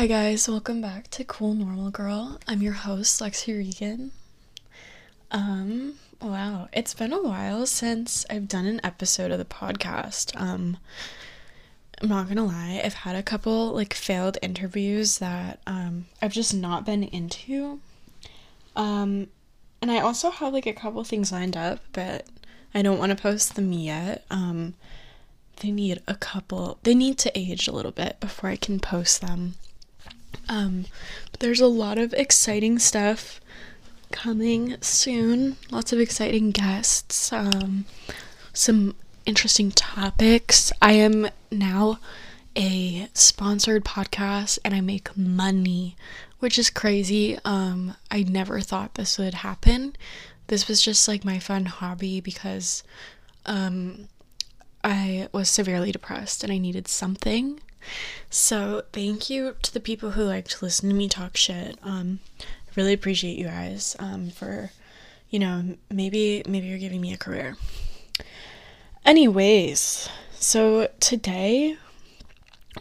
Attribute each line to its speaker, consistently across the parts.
Speaker 1: Hi guys, welcome back to Cool Normal Girl. I'm your host, Lexie Regan. Um, wow, it's been a while since I've done an episode of the podcast. Um, I'm not gonna lie, I've had a couple like failed interviews that um I've just not been into. Um, and I also have like a couple things lined up, but I don't want to post them yet. Um, they need a couple, they need to age a little bit before I can post them. Um, there's a lot of exciting stuff coming soon. Lots of exciting guests. Um, some interesting topics. I am now a sponsored podcast and I make money, which is crazy. Um, I never thought this would happen. This was just like my fun hobby because um, I was severely depressed and I needed something. So, thank you to the people who like to listen to me talk shit. Um, I really appreciate you guys um, for, you know, maybe maybe you're giving me a career. Anyways, so today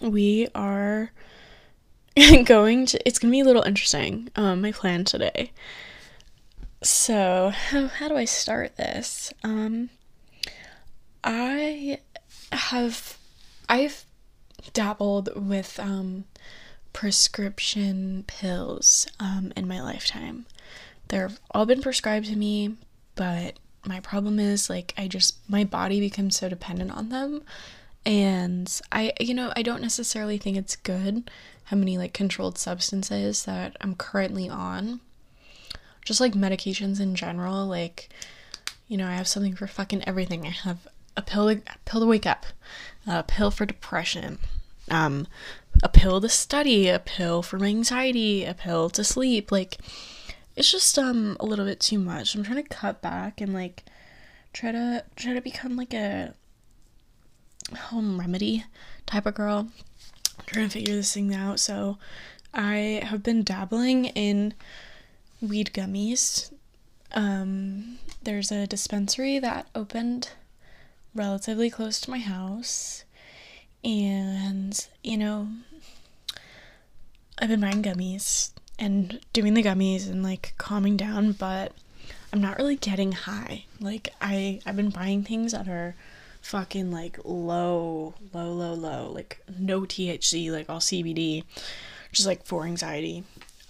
Speaker 1: we are going to it's to be a little interesting. Um my plan today. So, how, how do I start this? Um I have I've dabbled with um prescription pills um in my lifetime. They've all been prescribed to me, but my problem is like I just my body becomes so dependent on them. And I you know I don't necessarily think it's good how many like controlled substances that I'm currently on. Just like medications in general like you know I have something for fucking everything. I have a pill to, a pill to wake up a pill for depression um a pill to study a pill for anxiety a pill to sleep like it's just um a little bit too much. I'm trying to cut back and like try to try to become like a home remedy type of girl. I'm trying to figure this thing out. So I have been dabbling in weed gummies. Um there's a dispensary that opened relatively close to my house and you know I've been buying gummies and doing the gummies and like calming down, but I'm not really getting high. Like I I've been buying things that are fucking like low, low, low, low, like no THC, like all CBD, just like for anxiety.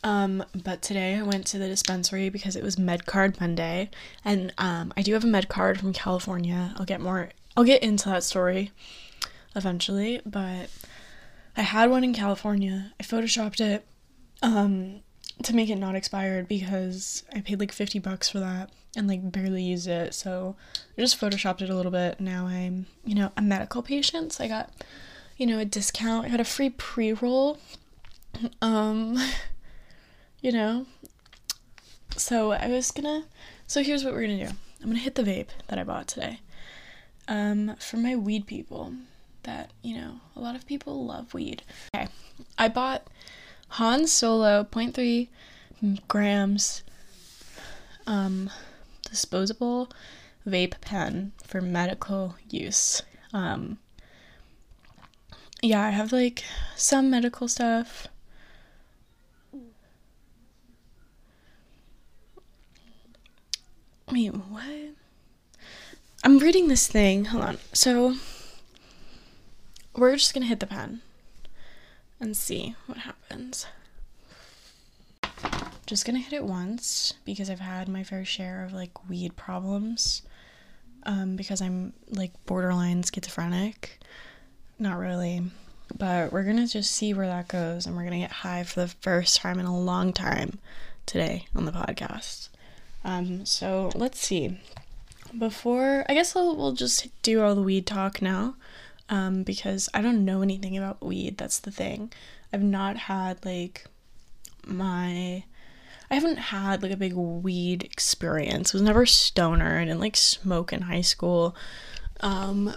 Speaker 1: Um, but today I went to the dispensary because it was med card Monday, and um, I do have a med card from California. I'll get more. I'll get into that story eventually, but I had one in California. I photoshopped it um to make it not expired because I paid like 50 bucks for that and like barely used it. So I just photoshopped it a little bit. Now I'm, you know, a medical patient. So I got, you know, a discount. I got a free pre-roll. Um you know. So I was gonna so here's what we're gonna do. I'm gonna hit the vape that I bought today. Um for my weed people that, you know, a lot of people love weed. Okay. I bought Han Solo 0.3 grams um, disposable vape pen for medical use. Um, yeah, I have like some medical stuff. Wait, what? I'm reading this thing. Hold on. So, we're just gonna hit the pen and see what happens. Just gonna hit it once because I've had my fair share of like weed problems. Um, because I'm like borderline schizophrenic. Not really. But we're gonna just see where that goes and we're gonna get high for the first time in a long time today on the podcast. Um, so let's see. Before I guess we'll, we'll just do all the weed talk now um, because I don't know anything about weed. That's the thing. I've not had like my I haven't had like a big weed experience. I was never stoner. I didn't like smoke in high school. Um,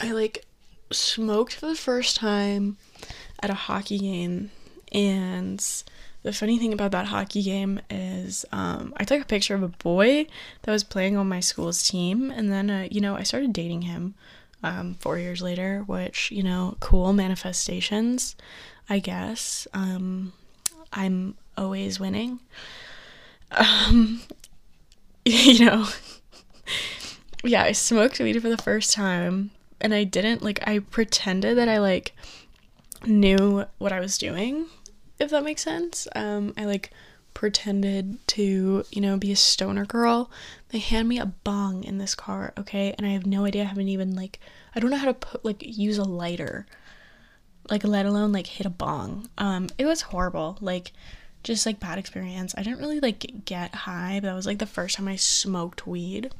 Speaker 1: I like smoked for the first time at a hockey game, and the funny thing about that hockey game is um, I took a picture of a boy that was playing on my school's team, and then uh, you know I started dating him um, four years later, which, you know, cool manifestations, I guess. Um, I'm always winning. Um, you know, yeah, I smoked weed for the first time and I didn't like I pretended that I like knew what I was doing, if that makes sense. Um I like pretended to, you know, be a stoner girl. They hand me a bong in this car, okay? And I have no idea I haven't even like I don't know how to put like use a lighter. Like let alone like hit a bong. Um it was horrible. Like just like bad experience. I didn't really like get high, but that was like the first time I smoked weed.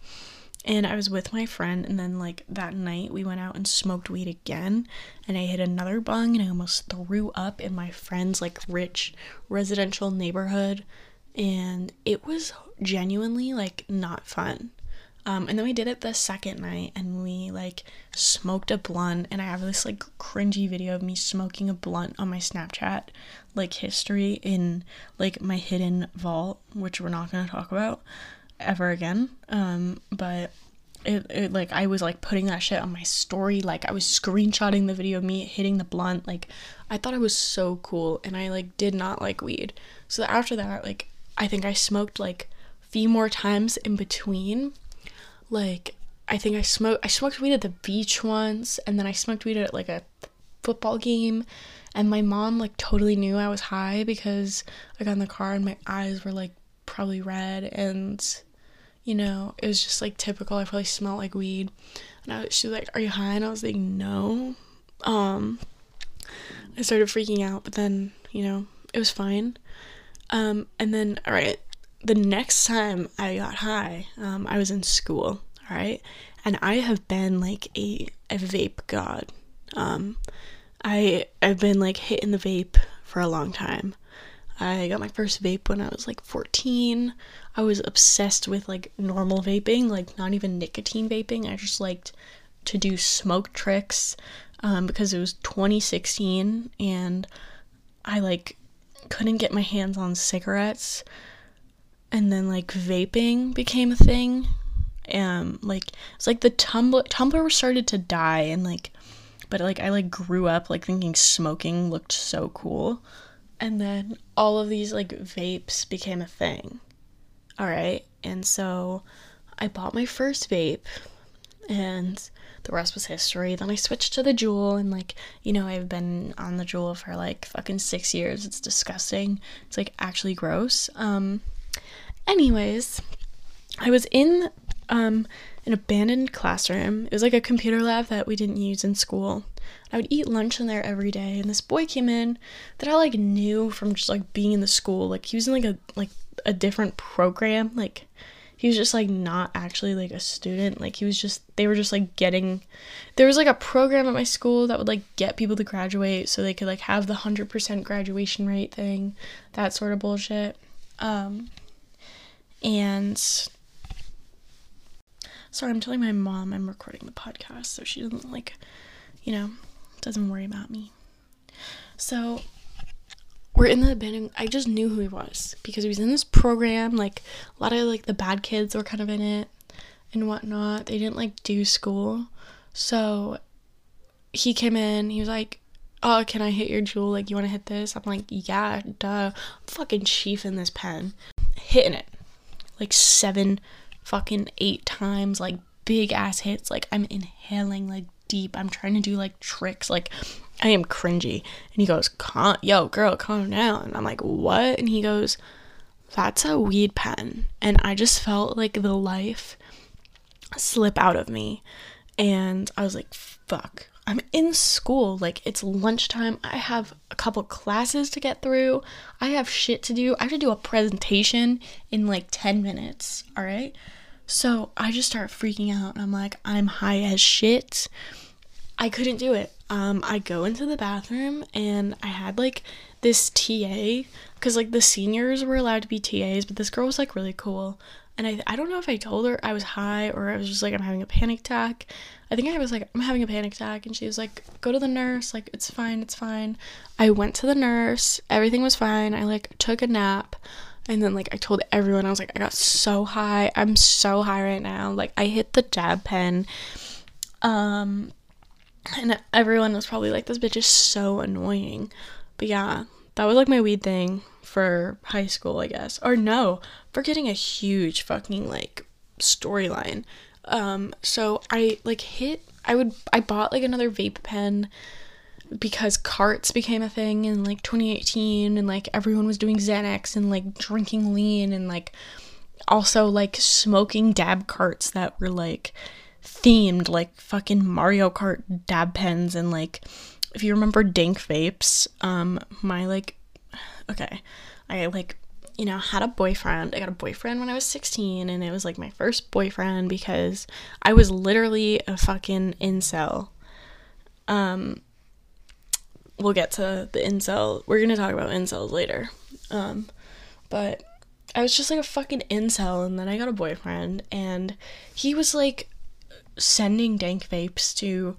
Speaker 1: And I was with my friend, and then like that night we went out and smoked weed again. And I hit another bong, and I almost threw up in my friend's like rich residential neighborhood. And it was genuinely like not fun. Um, and then we did it the second night and we like smoked a blunt. And I have this like cringy video of me smoking a blunt on my Snapchat, like history in like my hidden vault, which we're not to talk about ever again. Um, but it, it like I was like putting that shit on my story, like I was screenshotting the video of me hitting the blunt. Like I thought I was so cool and I like did not like weed. So after that, like I think I smoked like a few more times in between like I think I smoked I smoked weed at the beach once and then I smoked weed at like a football game and my mom like totally knew I was high because I got in the car and my eyes were like probably red and you know it was just like typical. I probably smelled like weed. And I, she was like are you high? And I was like no. Um I started freaking out but then you know it was fine. Um and then all right the next time I got high, um, I was in school, all right, and I have been like a a vape god. Um, I I've been like hitting the vape for a long time. I got my first vape when I was like 14. I was obsessed with like normal vaping, like not even nicotine vaping. I just liked to do smoke tricks um, because it was 2016 and I like couldn't get my hands on cigarettes and then like vaping became a thing um like it's like the tumblr tumblr started to die and like but like i like grew up like thinking smoking looked so cool and then all of these like vapes became a thing. All right and so i bought my first vape and the rest was history. Then i switched to the Juul and like you know i've been on the Juul for like fucking six years. It's disgusting. It's like actually gross. Um Anyways, I was in um, an abandoned classroom. It was like a computer lab that we didn't use in school. I would eat lunch in there every day, and this boy came in that I like knew from just like being in the school. Like he was in like a like a different program. Like he was just like not actually like a student. Like he was just they were just like getting there was like a program at my school that would like get people to graduate so they could like have the 100% graduation rate thing. That sort of bullshit. Um and sorry, I'm telling my mom I'm recording the podcast so she doesn't like, you know, doesn't worry about me. So we're in the abandoned I just knew who he was because he was in this program, like a lot of like the bad kids were kind of in it and whatnot. They didn't like do school. So he came in, he was like, Oh, can I hit your Juul? Like, you wanna hit this? I'm like, Yeah, duh. I'm fucking chief in this pen. Hitting it like seven fucking eight times, like big ass hits. Like I'm inhaling like deep. I'm trying to do like tricks. Like I am cringy. And he goes, yo, girl, calm down. And I'm like, what? And he goes, that's a weed pen. And I just felt like the life slip out of me. And I was like, fuck. I'm in school. Like, it's lunchtime. I have a couple classes to get through. I have shit to do. I have to do a presentation in like 10 minutes. All right. So I just start freaking out. And I'm like, I'm high as shit. I couldn't do it. Um, I go into the bathroom and I had like this TA because like the seniors were allowed to be TAs, but this girl was like really cool. And I, I don't know if I told her I was high or I was just like, I'm having a panic attack. I think I was like, I'm having a panic attack. And she was like, go to the nurse. Like, it's fine, it's fine. I went to the nurse. Everything was fine. I like took a nap. And then, like, I told everyone, I was like, I got so high. I'm so high right now. Like, I hit the dab pen. Um, and everyone was probably like, this bitch is so annoying. But yeah, that was like my weed thing for high school, I guess. Or no, for getting a huge fucking like storyline. Um, so I like hit I would I bought like another vape pen because carts became a thing in like 2018 and like everyone was doing Xanax and like drinking lean and like also like smoking dab carts that were like themed like fucking Mario Kart dab pens and like if you remember Dank vapes, um my like okay, I like you know, had a boyfriend. I got a boyfriend when I was 16 and it was like my first boyfriend because I was literally a fucking incel. Um we'll get to the incel. We're going to talk about incels later. Um but I was just like a fucking incel and then I got a boyfriend and he was like sending dank vapes to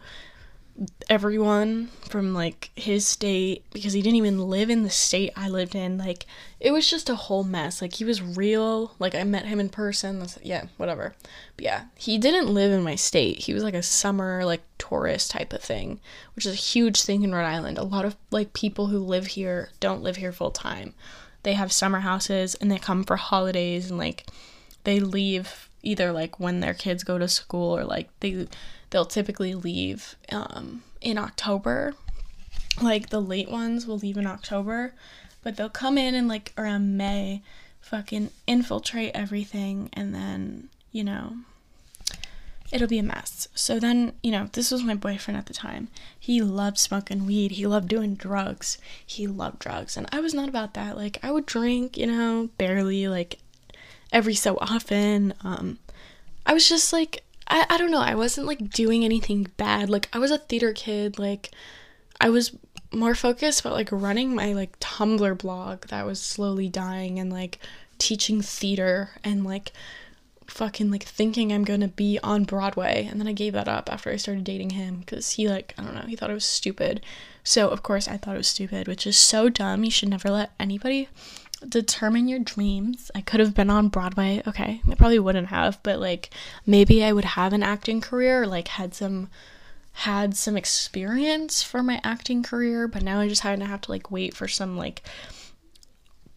Speaker 1: everyone from like his state because he didn't even live in the state I lived in. Like it was just a whole mess. Like he was real. Like I met him in person. Yeah, whatever. But yeah, he didn't live in my state. He was like a summer like tourist type of thing, which is a huge thing in Rhode Island. A lot of like people who live here don't live here full time. They have summer houses and they come for holidays and like they leave either like when their kids go to school or like they they'll typically leave um, in October. Like the late ones will leave in October, but they'll come in in like around May, fucking infiltrate everything, and then, you know, it'll be a mess. So then, you know, this was my boyfriend at the time. He loved smoking weed. He loved doing drugs. He loved drugs. And I was not about that. Like, I would drink, you know, barely, like, every so often. Um, I was just like, I, I don't know, I wasn't like doing anything bad. Like I was a theater kid, like I was more focused about like running my like Tumblr blog that was slowly dying and like teaching theater and like fucking like thinking I'm gonna be on Broadway. And then I gave that up after I started dating him because he like, I don't know, he thought it was stupid. So of course I thought it was stupid, which is so dumb. You should never let anybody determine your dreams. I could have been on Broadway. Okay, I probably wouldn't have, but like maybe I would have an acting career, like had some had some experience for my acting career, but now I just kind of have to like wait for some like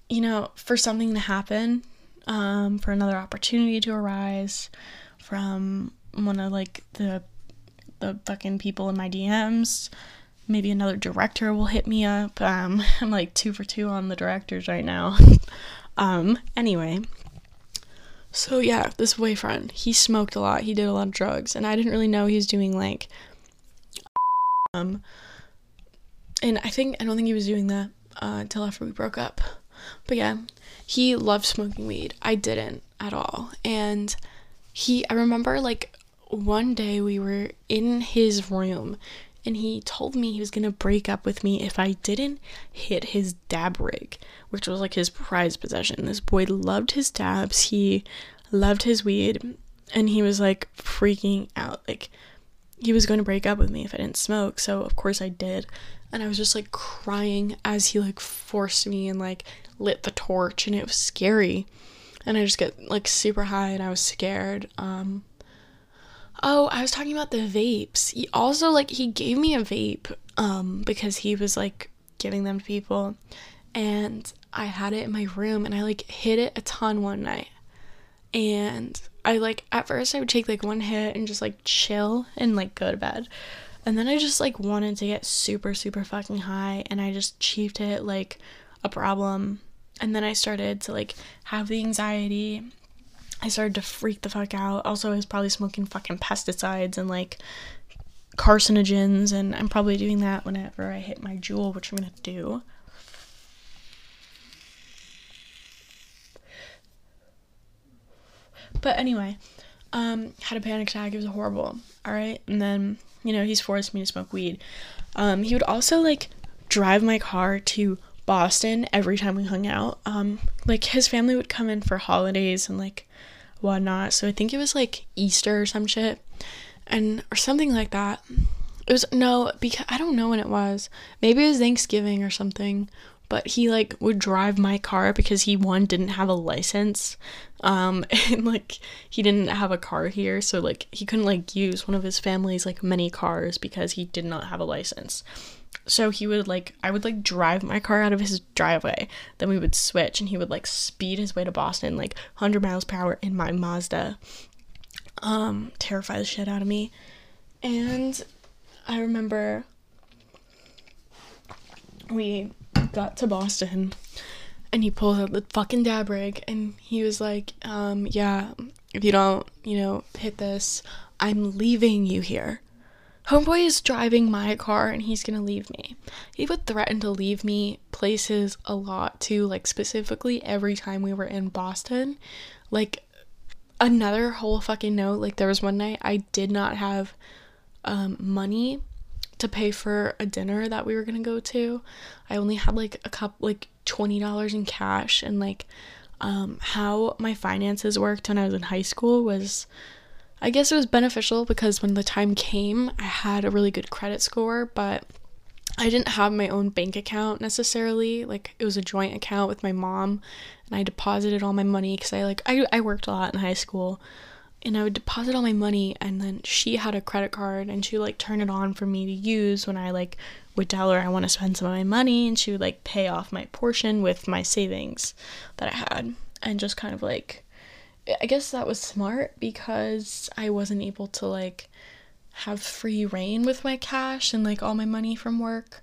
Speaker 1: you know, for something to happen, um, for another opportunity to arise from one of like the the fucking people in my DMs maybe another director will hit me up. Um, I'm like two for two on the directors right now. um, anyway, so yeah, this boyfriend, he smoked a lot. He did a lot of drugs, and I didn't really know he was doing like, um, and I think I don't think he was doing that uh, until after we broke up. But yeah, he loved smoking weed. I didn't at all, and he. I remember like one day we were in his room and he told me he was gonna break up with me if I didn't hit his dab rig, which was like his prized possession. This boy loved his dabs, he loved his weed, and he was like freaking out. Like, he was going to break up with me if I didn't smoke, so of course I did. And I was just like crying as he like forced me and like lit the torch, and it was scary. And I just get like super high and I was scared. Um, Oh, I was talking about the vapes. He also like he gave me a vape um because he was like giving them to people and I had it in my room and I like hit it a ton one night. And I like at first I would take like one hit and just like chill and like go to bed. And then I just like wanted to get super super fucking high and I just chiefed it like a problem. And then I started to like have the anxiety I started to freak the fuck out. Also, I was probably smoking fucking pesticides and like carcinogens, and I'm probably doing that whenever I hit my Juul, which I'm gonna do. But anyway, um, had a panic attack. It was horrible. All right, and then you know he's forced me to smoke weed. Um, he would also like drive my car to Boston every time we hung out. Um, like his family would come in for holidays and like whatnot. So I think it was like Easter or some shit, and or something like that. It was no because I don't know when it was. Maybe it was Thanksgiving or something. but he like would drive my car because he one didn't have a license um and like he didn't have a car here so like he couldn't like use one of his family's like many cars because he did not have a license so he would like i would like drive my car out of his driveway. Then we would switch and he would like speed his way to boston like 100 miles per hour in my mazda. Um terrify the shit out of me. And i remember we got to boston and he pulls out the fucking dab rig and he was like um yeah if you don't you know hit this i'm leaving you here Homeboy is driving my car and he's gonna leave me. He would threaten to leave me places a lot too, like specifically every time we were in Boston. Like another whole fucking note, like there was one night I did not have um, money to pay for a dinner that we were gonna go to. I only had like a cup like twenty dollars in cash and like um how my finances worked when I was in high school was I guess it was beneficial because when the time came, I had a really good credit score, but I didn't have my own bank account necessarily. Like it was a joint account with my mom, and I deposited all my money because I like I I worked a lot in high school, and I would deposit all my money, and then she had a credit card, and she would like turn it on for me to use when I like would tell her I want to spend some of my money, and she would like pay off my portion with my savings that I had, and just kind of like I guess that was smart because I wasn't able to like have free reign with my cash and like all my money from work.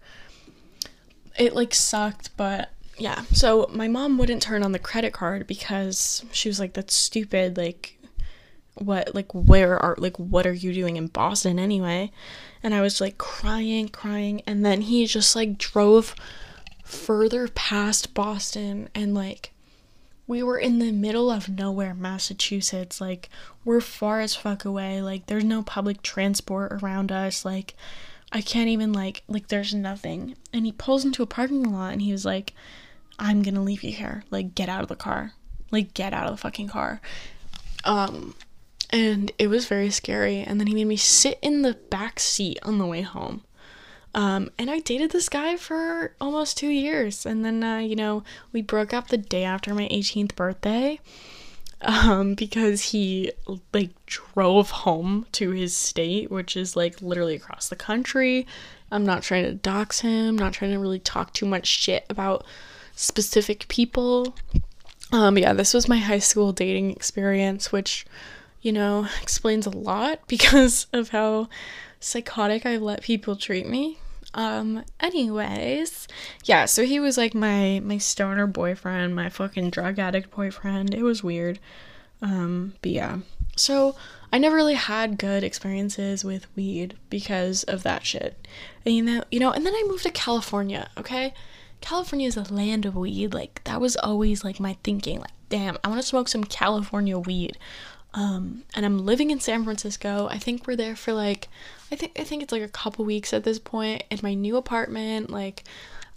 Speaker 1: It like sucked, but yeah. So my mom wouldn't turn on the credit card because she was like that's stupid like what like where are like what are you doing in Boston anyway? And I was like crying, crying and then he just like drove further past Boston and like we were in the middle of nowhere, Massachusetts. Like, we're far as fuck away. Like, there's no public transport around us. Like, I can't even, like, like, there's nothing. And he pulls into a parking lot and he was like, I'm gonna leave you here. Like, get out of the car. Like, get out of the fucking car. Um, and it was very scary. And then he made me sit in the back seat on the way home. Um, and I dated this guy for almost two years. And then, uh, you know, we broke up the day after my 18th birthday um, because he, like, drove home to his state, which is, like, literally across the country. I'm not trying to dox him, not trying to really talk too much shit about specific people. Um, yeah, this was my high school dating experience, which, you know, explains a lot because of how psychotic I've let people treat me. Um, anyways, yeah, so he was like my my stoner boyfriend, my fucking drug addict boyfriend. It was weird. Um, but yeah. So I never really had good experiences with weed because of that shit. And, you know, you know, and then I moved to California, okay? California is a land of weed. Like that was always like my thinking. Like, damn, I want to smoke some California weed. Um, and I'm living in San Francisco. I think we're there for like I think I think it's like a couple weeks at this point in my new apartment. Like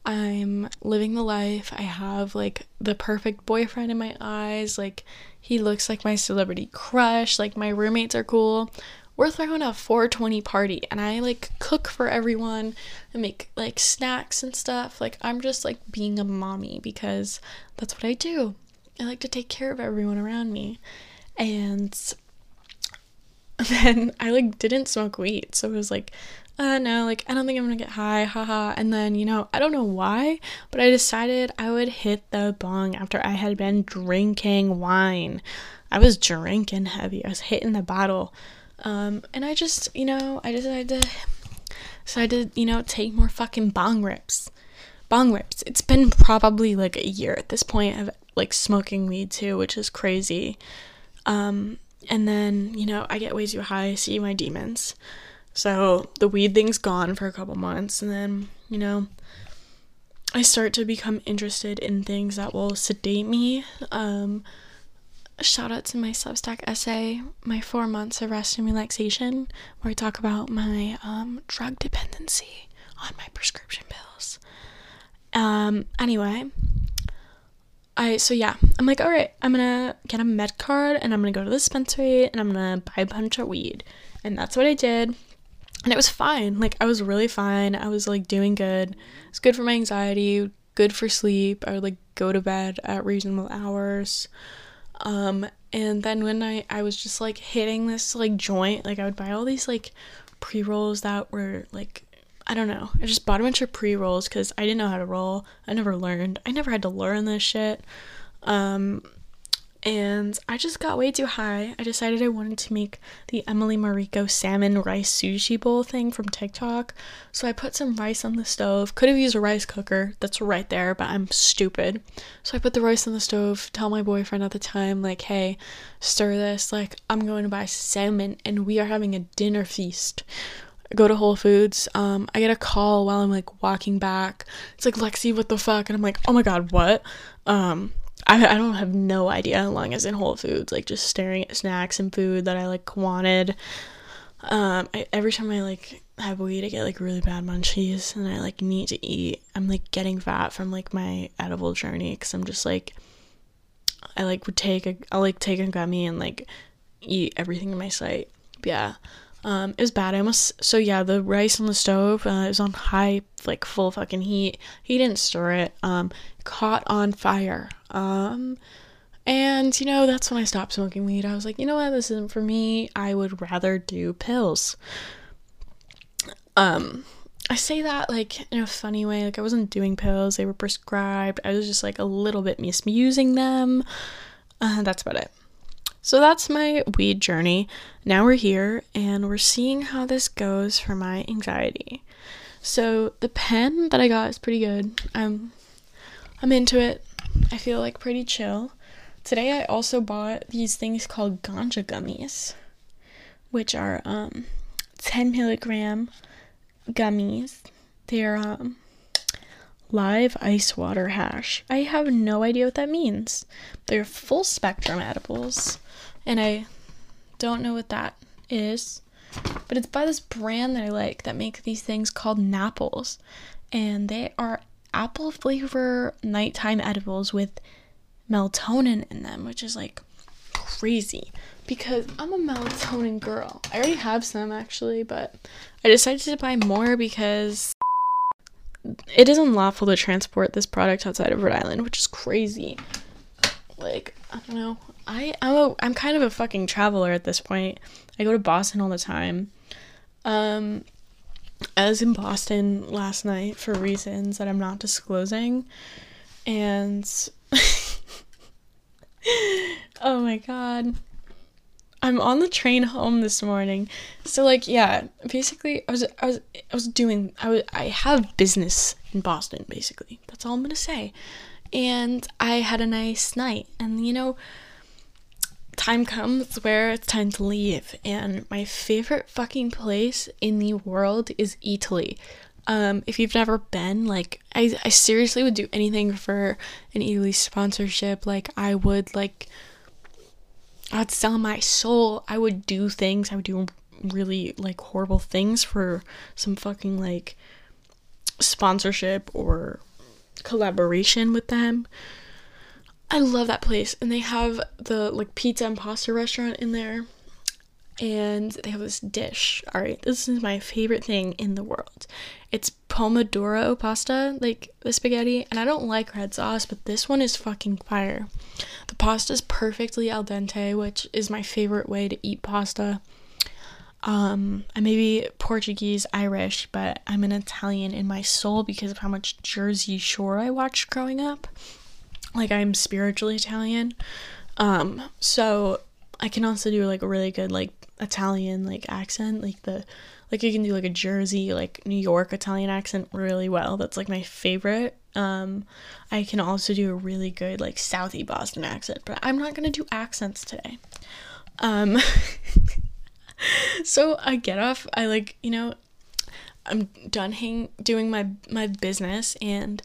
Speaker 1: I'm living the life. I have like the perfect boyfriend in my eyes. Like he looks like my celebrity crush. Like my roommates are cool. We're throwing a 420 party and I like cook for everyone and make like snacks and stuff. Like I'm just like being a mommy because that's what I do. I like to take care of everyone around me and then I like didn't smoke weed, so it was like, uh, no, like I don't think I'm gonna get high, haha. And then you know I don't know why, but I decided I would hit the bong after I had been drinking wine. I was drinking heavy. I was hitting the bottle, um, and I just you know I decided to decided you know take more fucking bong rips, bong rips. It's been probably like a year at this point of like smoking weed too, which is crazy. Um, and then, you know, I get way too high, see my demons. So the weed thing's gone for a couple months, and then, you know, I start to become interested in things that will sedate me. Um, shout out to my Substack essay, my four months of rest and relaxation, where I talk about my um, drug dependency on my prescription pills. Um, anyway, I so yeah, I'm like, all right, I'm gonna get a med card and I'm gonna go to the dispensary and I'm gonna buy a bunch of weed, and that's what I did, and it was fine. Like I was really fine. I was like doing good. It's good for my anxiety. good for sleep. I would like go to bed at reasonable hours. Um, and then when I I was just like hitting this like joint, like I would buy all these like pre rolls that were like I don't know. I just bought a bunch of pre rolls because I didn't know how to roll. I never learned. I never had to learn this shit. Um, and I just got way too high. I decided I wanted to make the Emily Mariko salmon rice sushi bowl thing from TikTok. So I put some rice on the stove. Could have used a rice cooker. That's right there, but I'm stupid. So I put the rice on the stove, tell my boyfriend at the time like, "Hey, stir this. Like, I'm going to buy salmon and we are having a dinner feast." Go to Whole Foods. Um, I get a call while I'm like walking back. It's like Lexie, what the fuck? And I'm like, oh my god, what? Um, I, I don't have no idea how long I was in Whole Foods, like just staring at snacks and food that I like wanted. Um, I, every time I like have weed, I get like really bad munchies, and I like need to eat. I'm like getting fat from like my edible journey because I'm just like, I like would take a, I'll like take a gummy and like eat everything in my sight. But yeah. Um, it was bad. I almost so yeah. The rice on the stove uh, was on high, like full fucking heat. He didn't stir it. Um, caught on fire. Um, and you know that's when I stopped smoking weed. I was like, you know what, this isn't for me. I would rather do pills. Um, I say that like in a funny way. Like I wasn't doing pills; they were prescribed. I was just like a little bit misusing them. Uh, that's about it. So that's my weed journey. Now we're here and we're seeing how this goes for my anxiety. So the pen that I got is pretty good. I'm I'm into it. I feel like pretty chill. Today I also bought these things called ganja gummies, which are um 10 milligram gummies. They're um live ice water hash. I have no idea what that means. They're full spectrum edibles and I don't know what that is. But it's by this brand that I like that make these things called Napples. And they are apple flavor nighttime edibles with melatonin in them, which is like crazy because I'm a melatonin girl. I already have some actually, but I decided to buy more because it is unlawful to transport this product outside of Rhode Island, which is crazy. Like, I don't know. I I'm a, I'm kind of a fucking traveler at this point. I go to Boston all the time. Um I was in Boston last night for reasons that I'm not disclosing. And oh my god. I'm on the train home this morning. So like yeah, basically I was I was I was doing I was I have business in Boston basically. That's all I'm to say. And I had a nice night. And you know, time comes where it's time to leave. And my favorite fucking place in the world is Eataly. Um, if you've never been, like, I, I seriously would do anything for an Eataly sponsorship. Like, I would, like, I'd sell my soul. I would do things. I would do really, like, horrible things for some fucking, like, sponsorship or collaboration with them. I love that place. And they have the like pizza and pasta restaurant in there. And they have this dish. All right, this is my favorite thing in the world. It's pomodoro pasta, like the spaghetti, and I don't like red sauce, but this one is fucking fire. The pasta is perfectly al dente, which is my favorite way to eat pasta. Um, I may be Portuguese, Irish, but I'm an Italian in my soul because of how much Jersey Shore I watched growing up like I'm spiritually Italian. Um, so I can also do like a really good like Italian like accent, like the like you can do like a Jersey, like New York Italian accent really well. That's like my favorite. Um, I can also do a really good like Southie Boston accent, but I'm not gonna do accents today. Um, so I get off. I like you know, I'm done hang doing my my business and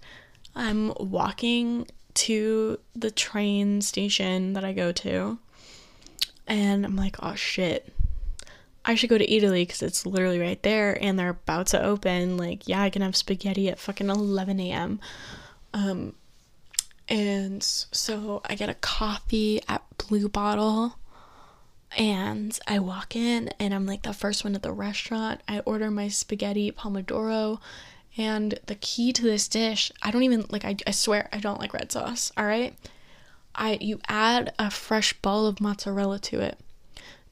Speaker 1: I'm walking to the train station that I go to, and I'm like, oh shit. I should go to Eataly because it's literally right there and they're about to open. Like, yeah, I can have spaghetti at fucking 11 a.m. Um, and so I get a coffee at Blue Bottle and I walk in and I'm like the first one at the restaurant. I order my spaghetti pomodoro And the key to this dish, I don't even like I, I swear I don't like red sauce, all right? I you add a fresh ball of mozzarella to it.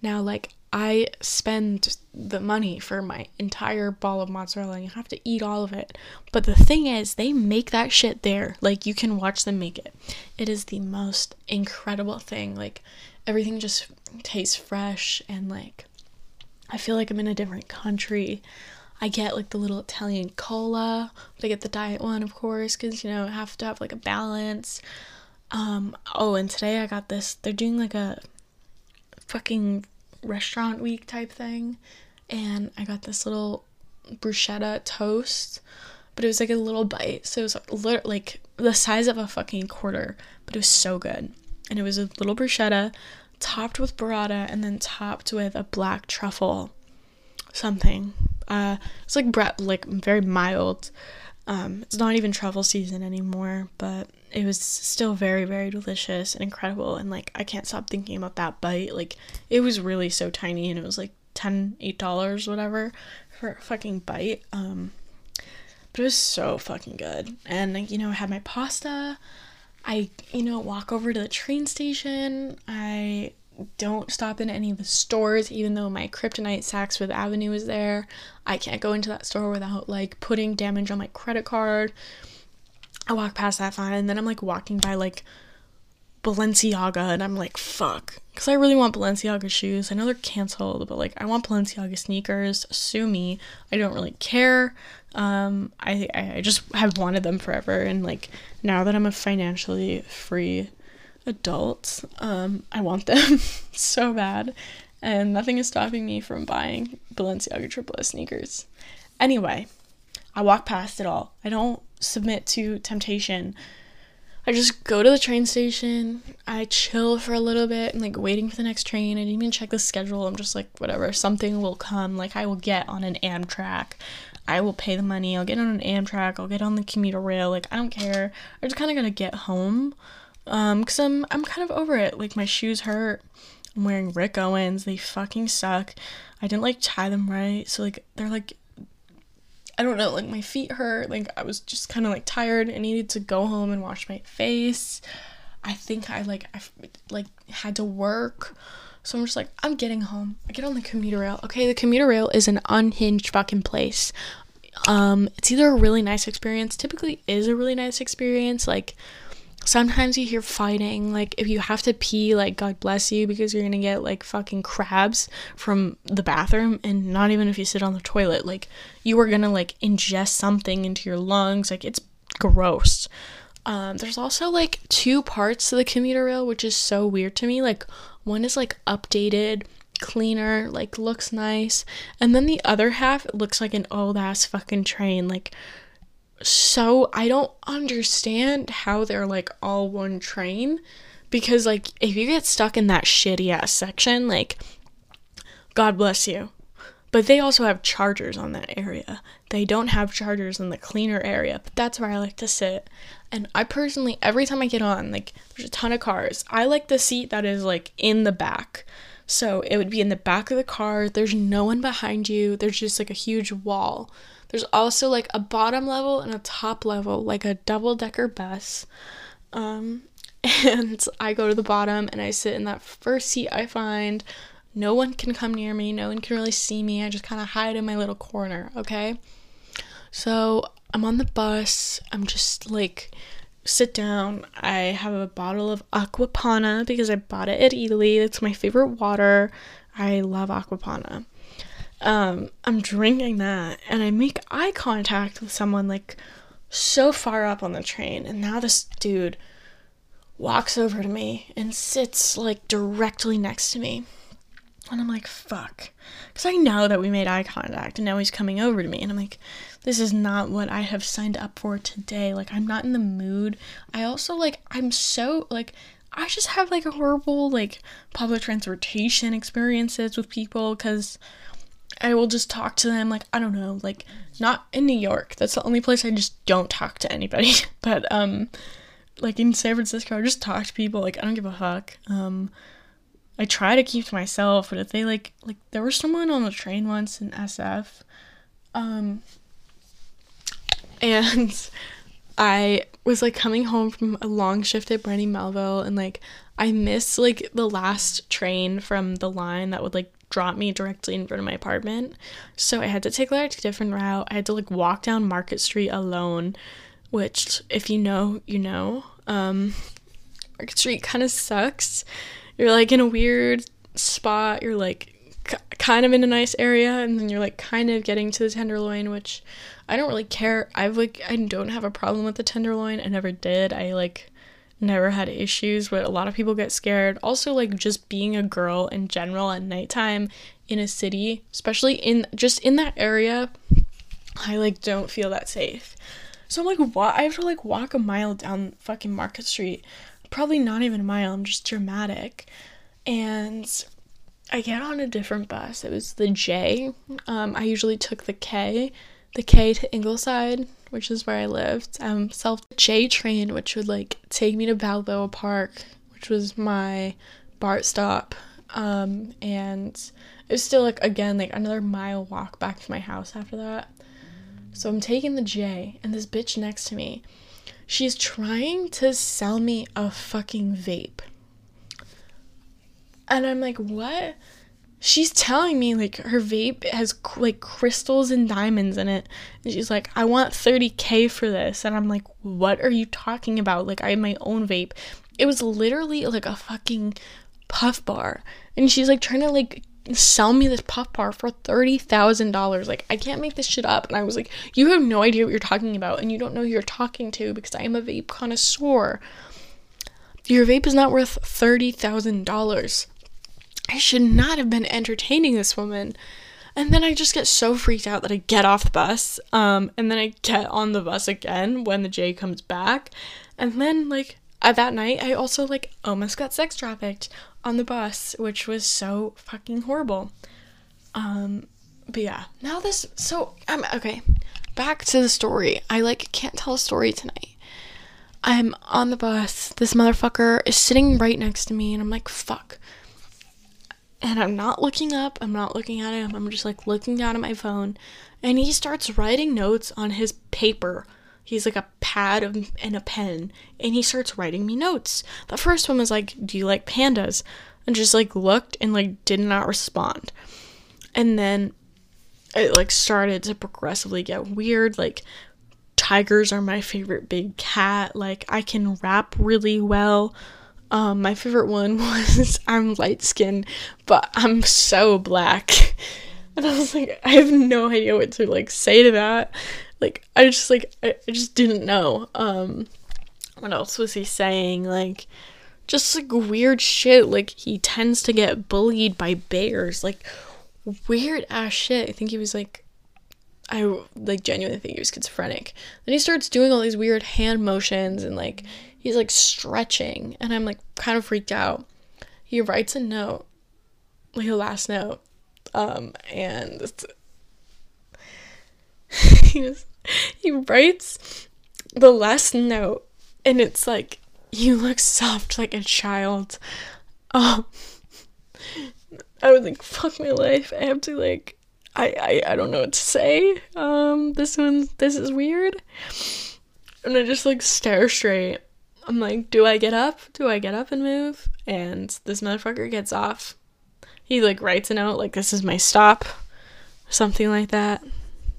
Speaker 1: Now like I spend the money for my entire ball of mozzarella and you have to eat all of it. But the thing is, they make that shit there. Like you can watch them make it. It is the most incredible thing. Like everything just tastes fresh and like I feel like I'm in a different country. I get like the little Italian cola. But I get the diet one, of course, because you know I have to have like a balance. Um. Oh, and today I got this. They're doing like a fucking restaurant week type thing, and I got this little bruschetta toast, but it was like a little bite, so it was like, like the size of a fucking quarter, but it was so good. And it was a little bruschetta topped with burrata and then topped with a black truffle something. Uh, it's like bre- like very mild. Um, it's not even travel season anymore, but it was still very very delicious and incredible and like I can't stop thinking about that bite. Like it was really so tiny and it was like 10 8 dollars whatever for a fucking bite. Um, but it was so fucking good. And you know, I had my pasta. I, you know, walk over to the train station. I don't stop in any of the stores, even though my kryptonite Saks Fifth Avenue is there. I can't go into that store without like putting damage on my credit card. I walk past that fine, and then I'm like walking by like Balenciaga, and I'm like, fuck. Because I really want Balenciaga shoes. I know they're canceled, but like, I want Balenciaga sneakers. Sue me. I don't really care. Um, I, I just have wanted them forever, and like, now that I'm a financially free adult. Um, I want them so bad, and nothing is stopping me from buying Balenciaga Triple S sneakers. Anyway, I walk past it all. I don't submit to temptation. I just go to the train station. I chill for a little bit and like waiting for the next train. I didn't even check the schedule. I'm just like, whatever, something will come. Like, I will get on an Amtrak. I will pay the money. I'll get on an Amtrak. I'll get on the commuter rail. Like, I don't care. I just kind of gotta get home. Um, cause I'm I'm kind of over it. Like my shoes hurt. I'm wearing Rick Owens. They fucking suck. I didn't like tie them right, so like they're like I don't know, like my feet hurt. Like I was just kind of like tired. I needed to go home and wash my face. I think I like I like had to work. So I'm just like, I'm getting home. I get on the commuter rail. Okay, the commuter rail is an unhinged fucking place. Um, it's either a really nice experience, typically is a really nice experience, like sometimes you hear fighting like if you have to pee like god bless you because you're gonna get like fucking crabs from the bathroom and not even if you sit on the toilet like you are gonna like ingest something into your lungs like it's gross. Um there's also like two parts to the commuter rail which is so weird to me like one is like updated cleaner like looks nice and then the other half looks like an old ass fucking train like so I don't understand how they're like all one train because like if you get stuck in that shitty ass section like god bless you. But they also have chargers on that area. They don't have chargers in the cleaner area but that's where i like to sit. And i personally every time i get on like there's a ton of cars. I like the seat that is like in the back. So it would be in the back of the car. There's no one behind you. There's just like a huge wall there's also like a bottom level and a top level, like a double decker bus. Um, and I go to the bottom and I sit in that first seat I find. No one can come near me, no one can really see me. I just kind of hide in my little corner, okay? So I'm on the bus, I'm just like sit down. I have a bottle of Acqua Panna because I bought it at Eataly. It's my favorite water. I love Acqua Panna um, I'm drinking that and I make eye contact with someone like so far up on the train. And now this dude walks over to me and sits like directly next to me. And I'm like, fuck. Because I know that we made eye contact and now he's coming over to me. And I'm like, this is not what I have signed up for today. Like, I'm not in the mood. I also, like, I'm so, like, I just have, like, a horrible, like, public transportation experiences with people because I will just talk to them like I don't know, like not in New York. That's the only place I just don't talk to anybody. but um like in San Francisco, I just talk to people like I don't give a fuck. Um I try to keep to myself, but if they like like there was someone on the train once in SF um and I was like coming home from a long shift at Brandy Melville and like I missed like the last train from the line that would like drop me directly in front of my apartment. So I had to take like a different route. I had to like walk down Market Street alone, which if you know, you know. Um Market Street kind of sucks. You're like in a weird spot. You're like k- kind of in a nice area and then you're like kind of getting to the tenderloin, which I don't really care. I've like I don't have a problem with the tenderloin. I never did. I like never had issues, but a lot of people get scared. Also, like just being a girl in general at nighttime in a city, especially in just in that area, I like don't feel that safe. So I'm like, what? I have to like walk a mile down fucking Market Street. Probably not even a mile. I'm just dramatic. And I get on a different bus. It was the J. Um, I usually took the K the K to Ingleside, which is where I lived. Um, self J train, which would like take me to Balboa Park, which was my BART stop. Um, and it was still like again like another mile walk back to my house after that. So I'm taking the J, and this bitch next to me, she's trying to sell me a fucking vape. And I'm like, what? She's telling me like her vape has like crystals and diamonds in it. And she's like i want 30k for this. And i'm like what are you talking about? Like i have my own vape. It was literally like a fucking puff bar. And she's like trying to like sell me this puff bar for $30,000 like I can't make this shit up. And I was like you have no idea what you're talking about and you don't know who you're talking to because I am a vape connoisseur. Your vape is not worth $30,000 I should not have been entertaining this woman. And then I just get so freaked out that I get off the bus. Um, and then I get on the bus again when the J comes back. And then, like, at that night, I also, like, almost got sex trafficked on the bus, which was so fucking horrible. Um, but yeah, now this, so, I'm, okay, back to the story. I, like, can't tell a story tonight. I'm on the bus. This motherfucker is sitting right next to me, and I'm like, fuck and I'm not looking up, I'm not looking at him, I'm just like looking down at my phone. And he starts writing notes on his paper. He's like a pad of, and a pen, and he starts writing me notes. The first one was like, Do you like pandas? And just like looked and like did not respond. And then it like started to progressively get weird. Like, tigers are my favorite big cat. Like, I can rap really well. Um, my favorite one was I'm light skinned, but I'm so black. And I was like, I have no idea what to like say to that. Like, I just like I, I just didn't know. Um, what else was he saying? Like, just like weird shit. Like he tends to get bullied by bears. Like weird ass shit. I think he was like I like genuinely think he was schizophrenic. Then he starts doing all these weird hand motions and like he's like stretching and I'm like kind of freaked out. He writes a note, like a last note, um, and he was, he writes the last note and it's like you look soft like a child. Oh I was like, fuck my life. I have to like I, I I don't know what to say. Um this one this is weird. And I just like stare straight I'm like, do I get up? Do I get up and move? And this motherfucker gets off. He like writes a note like this is my stop, something like that.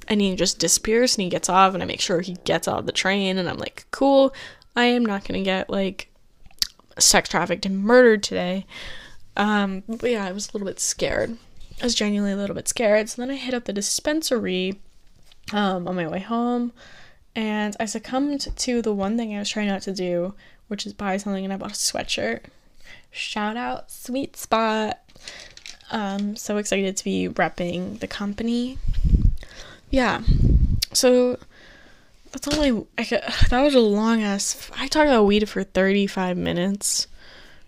Speaker 1: And he just disappears and he gets off and I make sure he gets off the train and I'm like, cool, I am not gonna get like sex trafficked and murdered today. Um, but yeah, I was a little bit scared. I was genuinely a little bit scared. So then I hit up the dispensary um, on my way home and I succumbed to the one thing I was trying not to do, which is buy something, and I bought a sweatshirt. Shout out Sweet Spot. Um, so excited to be repping the company. Yeah. So that's all I, I could, that was a long ass. I talked about weed for 35 minutes.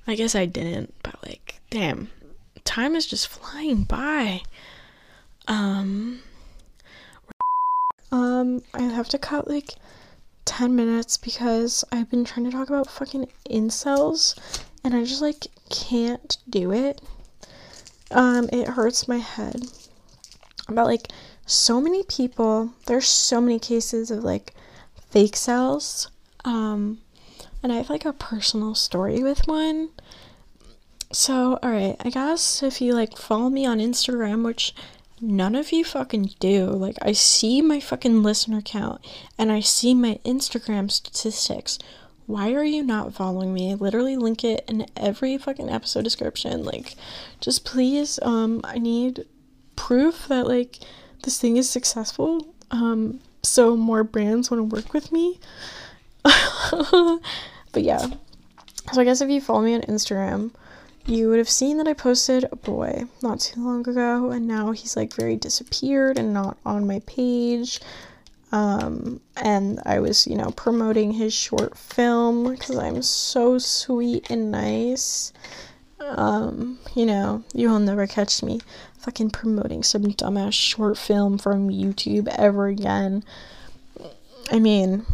Speaker 1: I guess I didn't, but like, damn, time is just flying by. Um, um, I have to cut like 10 minutes because I've been trying to talk about fucking incels and I just like can't do it. Um, it hurts my head. About like so many people, there's so many cases of like fake cells. Um, and I have like a personal story with one. So, alright, I guess if you like follow me on Instagram, which none of you fucking do, like, I see my fucking listener count and I see my Instagram statistics. Why are you not following me? I literally link it in every fucking episode description. Like, just please, um, I need proof that, like, this thing is successful. Um, so more brands want to work with me. but yeah. So I guess if you follow me on Instagram, you would have seen that I posted a boy not too long ago, and now he's like very disappeared and not on my page. Um, and I was, you know, promoting his short film because I'm so sweet and nice. Um, you know, you'll never catch me fucking promoting some dumbass short film from YouTube ever again. I mean,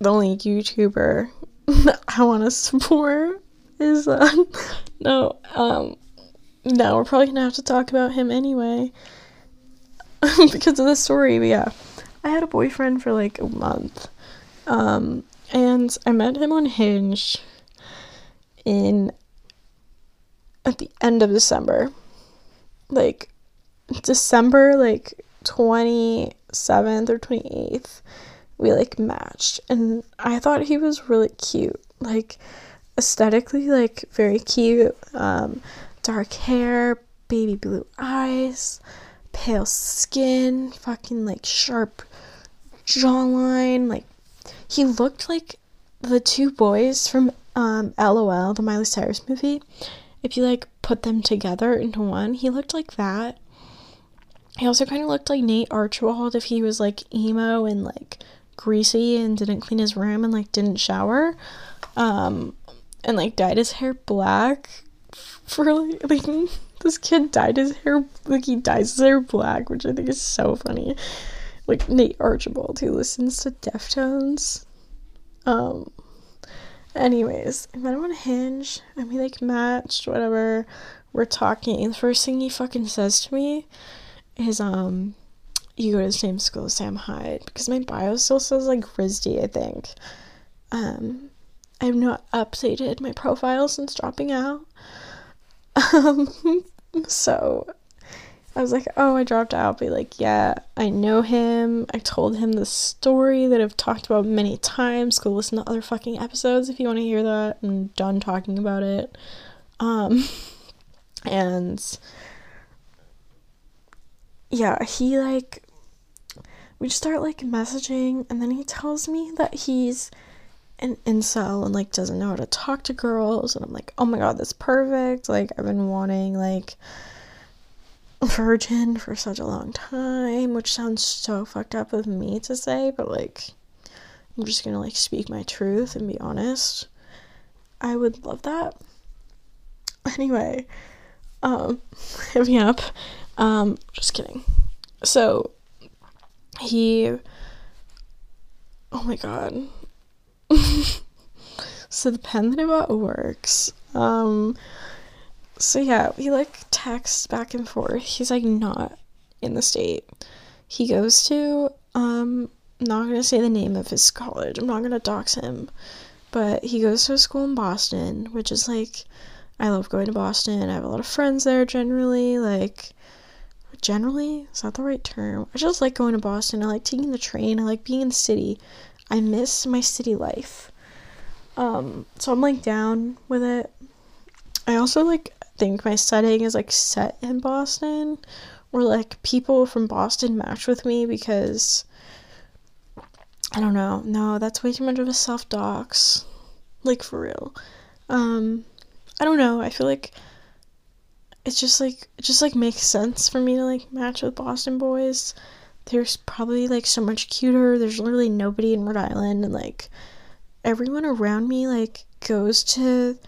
Speaker 1: the only YouTuber that I want to support is uh no um no we're probably gonna have to talk about him anyway. Because of the story but yeah. I had a boyfriend for like a month. Um and I met him on Hinge in at the end of December. Like December like 27th or 28th we like matched. And I thought he was really cute. Like aesthetically like very cute um dark hair baby blue eyes pale skin fucking like sharp jawline like he looked like the two boys from um LOL the Miley Cyrus movie. If you like put them together into one he looked like that. He also kind of looked like Nate Archibald if he was like emo and like greasy and didn't clean his room and like didn't shower. Um and like dyed his hair black for like, like this kid dyed his hair like he dyes his hair black which i think is so funny like nate archibald who listens to deftones um anyways i met him on hinge and we like matched whatever we're talking the first thing he fucking says to me is um you go to the same school as Sam Hyde because my bio still says like RISD, I think. Um, I've not updated my profile since dropping out. Um, so I was like, oh, I dropped out. Be like, yeah, I know him. I told him the story that I've talked about many times. Go listen to other fucking episodes if you want to hear that. I'm done talking about it. Um, and yeah, he like we just start like messaging and then he tells me that he's an incel and like doesn't know how to talk to girls and I'm like, "Oh my god, that's perfect." Like I've been wanting like virgin for such a long time, which sounds so fucked up of me to say, but like I'm just going to like speak my truth and be honest. I would love that. Anyway, um hit me up. Um just kidding. So he oh my god so the pen that i bought works. Um so yeah we like text back and forth. He's like not in the state he goes to. Um I'm not gonna say the name of his college. I'm not gonna dox him. But he goes to a school in boston which is like i love going to boston. I have a lot of friends there generally like generally? Is that the right term? I just like going to boston. I like taking the train. I like being in the city i miss my city life. Um so i'm like down with it. I also like think my setting is like set in boston or like people from boston match with me because i don't know. No that's way too much of a self dox like for real. Um i don't know. I feel like it's just like it just like makes sense for me to like match with Boston boys. There's probably like so much cuter. There's literally nobody in Rhode Island and like everyone around me like goes to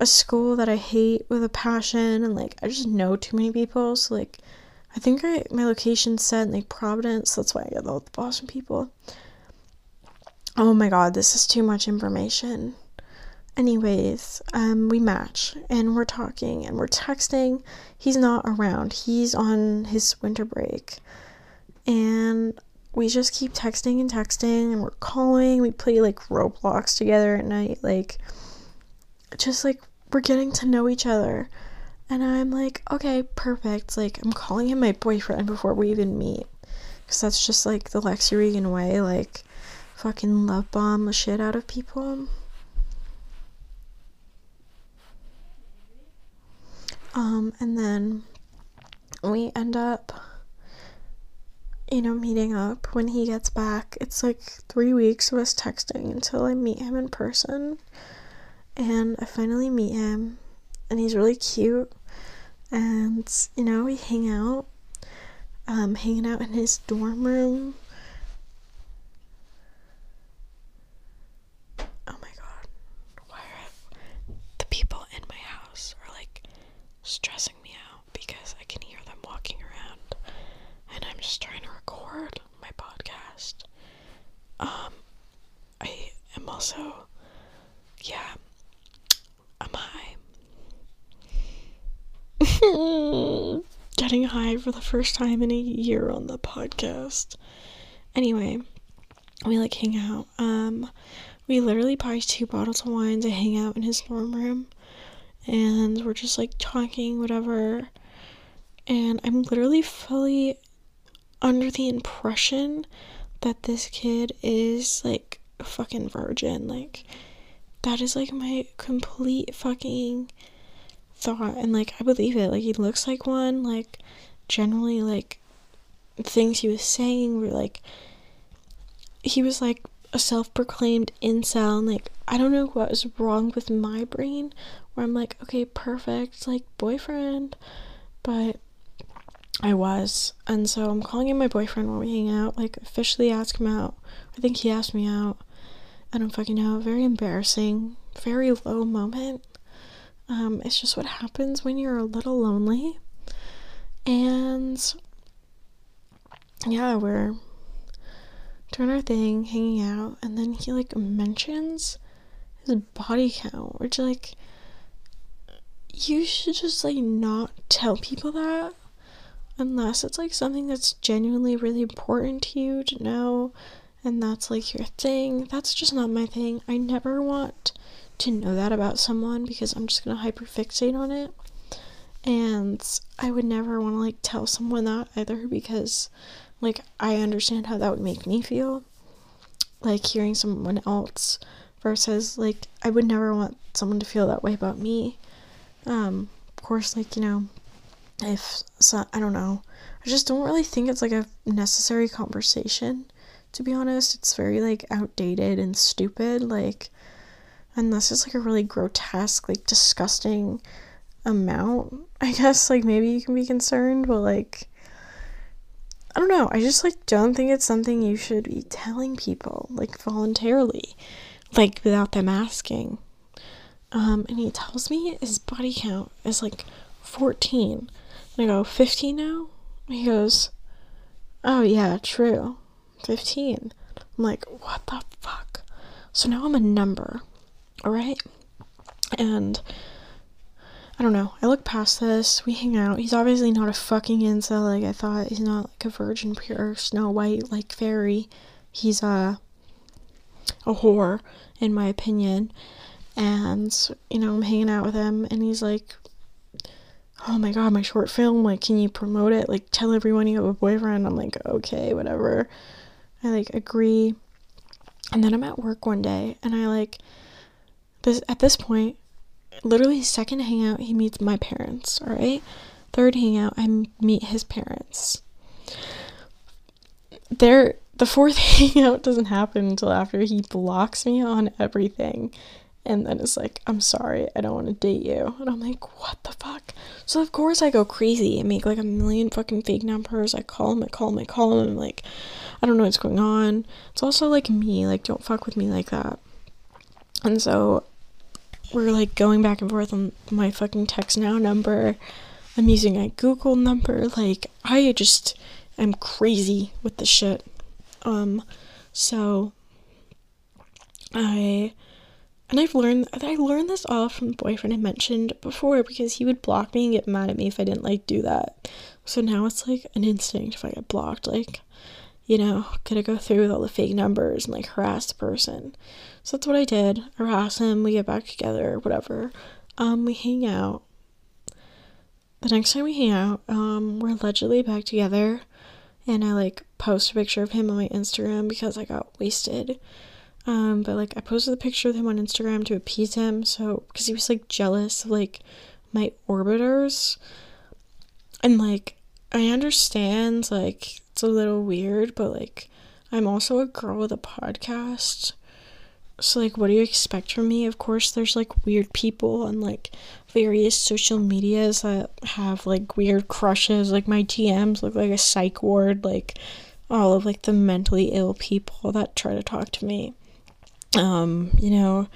Speaker 1: a school that I hate with a passion and like I just know too many people. So like I think I my location's set in like Providence. That's why I get all the Boston people. Oh my god, this is too much information. anyways, um, we match and we're talking and we're texting. He's not around. He's on his winter break. And we just keep texting and texting and we're calling. We play like Roblox together at night. Like, just like we're getting to know each other. And I'm like, okay, perfect. Like, I'm calling him my boyfriend before we even meet. Because that's just like the Lexie Regan way. Like, fucking love bomb the shit out of people. Um, and then we end up you know, meeting up when he gets back. It's like three weeks of us texting until I meet him in person. And I finally meet him, and he's really cute. And, you know, we hang out, um, hanging out in his dorm room. Oh my god. Why are the people in my house are like stressing me out because I can hear them walking around and I'm just trying to record my podcast. Um, I am also, yeah, I'm high. Getting high for the first time in a year on the podcast. Anyway, we like hang out. Um, we literally buy two bottles of wine to hang out in his dorm room, and we're just like talking, whatever. And I'm literally fully under the impression that this kid is like a fucking virgin. Like, that is like my complete fucking thought. And like, I believe it. Like, he looks like one. Like, generally, like, things he was saying were like, he was like a self proclaimed incel. And like, I don't know what was wrong with my brain where I'm like, okay, perfect, like, boyfriend. But I was. And so I'm calling him my boyfriend when we hang out, like officially ask him out. I think he asked me out. I don't fucking know. Very embarrassing. Very low moment. Um, it's just what happens when you're a little lonely. And yeah, we're doing our thing, hanging out, and then he like mentions his body count, which like you should just like not tell people that unless it's like something that's genuinely really important to you to know and that's like your thing. That's just not my thing. I never want to know that about someone because I'm just gonna hyperfixate on it. And I would never want to like tell someone that either because like I understand how that would make me feel. Like hearing someone else versus like I would never want someone to feel that way about me. Um, of course, like, you know, if so, I don't know. I just don't really think it's like a necessary conversation. To be honest, it's very like outdated and stupid. Like, unless it's like a really grotesque, like disgusting amount, I guess like maybe you can be concerned, but like, I don't know. I just like don't think it's something you should be telling people like voluntarily, like without them asking. Um, and he tells me his body count is like 14. I go, 15 now? He goes, Oh, yeah, true. 15. I'm like, What the fuck? So now I'm a number, alright? And I don't know. I look past this. We hang out. He's obviously not a fucking incel like I thought. He's not like a virgin pure Snow White like fairy. He's a a whore, in my opinion. And you know, I'm hanging out with him, and he's like, oh my god, my short film, like, can you promote it? Like, tell everyone you have a boyfriend. I'm like, okay, whatever. I like agree. And then I'm at work one day and I like this at this point, literally second hangout, he meets my parents, all right? Third hangout, I meet his parents. There the fourth hangout doesn't happen until after he blocks me on everything and then it's like, I'm sorry, I don't want to date you. And I'm like, what the fuck? So of course I go crazy and make like a million fucking fake numbers. I call him, I call him, I call him. I'm like, I don't know what's going on. It's also like me, like don't fuck with me like that. And so we're like going back and forth on my fucking text now number. I'm using a Google number. Like I just am crazy with the shit. Um, so I and I've learned I learned this all from the boyfriend I mentioned before because he would block me and get mad at me if I didn't like do that. So now it's like an instinct if I get blocked, like, you know, gotta go through with all the fake numbers and like harass the person. So that's what I did. harass him, we get back together, whatever. Um, we hang out. The next time we hang out, um, we're allegedly back together and I like post a picture of him on my Instagram because I got wasted. Um, but like I posted the picture of him on Instagram to appease him, so because he was like jealous of like my orbiters, and like I understand like it's a little weird, but like I'm also a girl with a podcast. So like what do you expect from me? Of course there's like weird people on like various social medias that have like weird crushes. Like my DMs look like a psych ward, like all of like the mentally ill people that try to talk to me. Um, you know,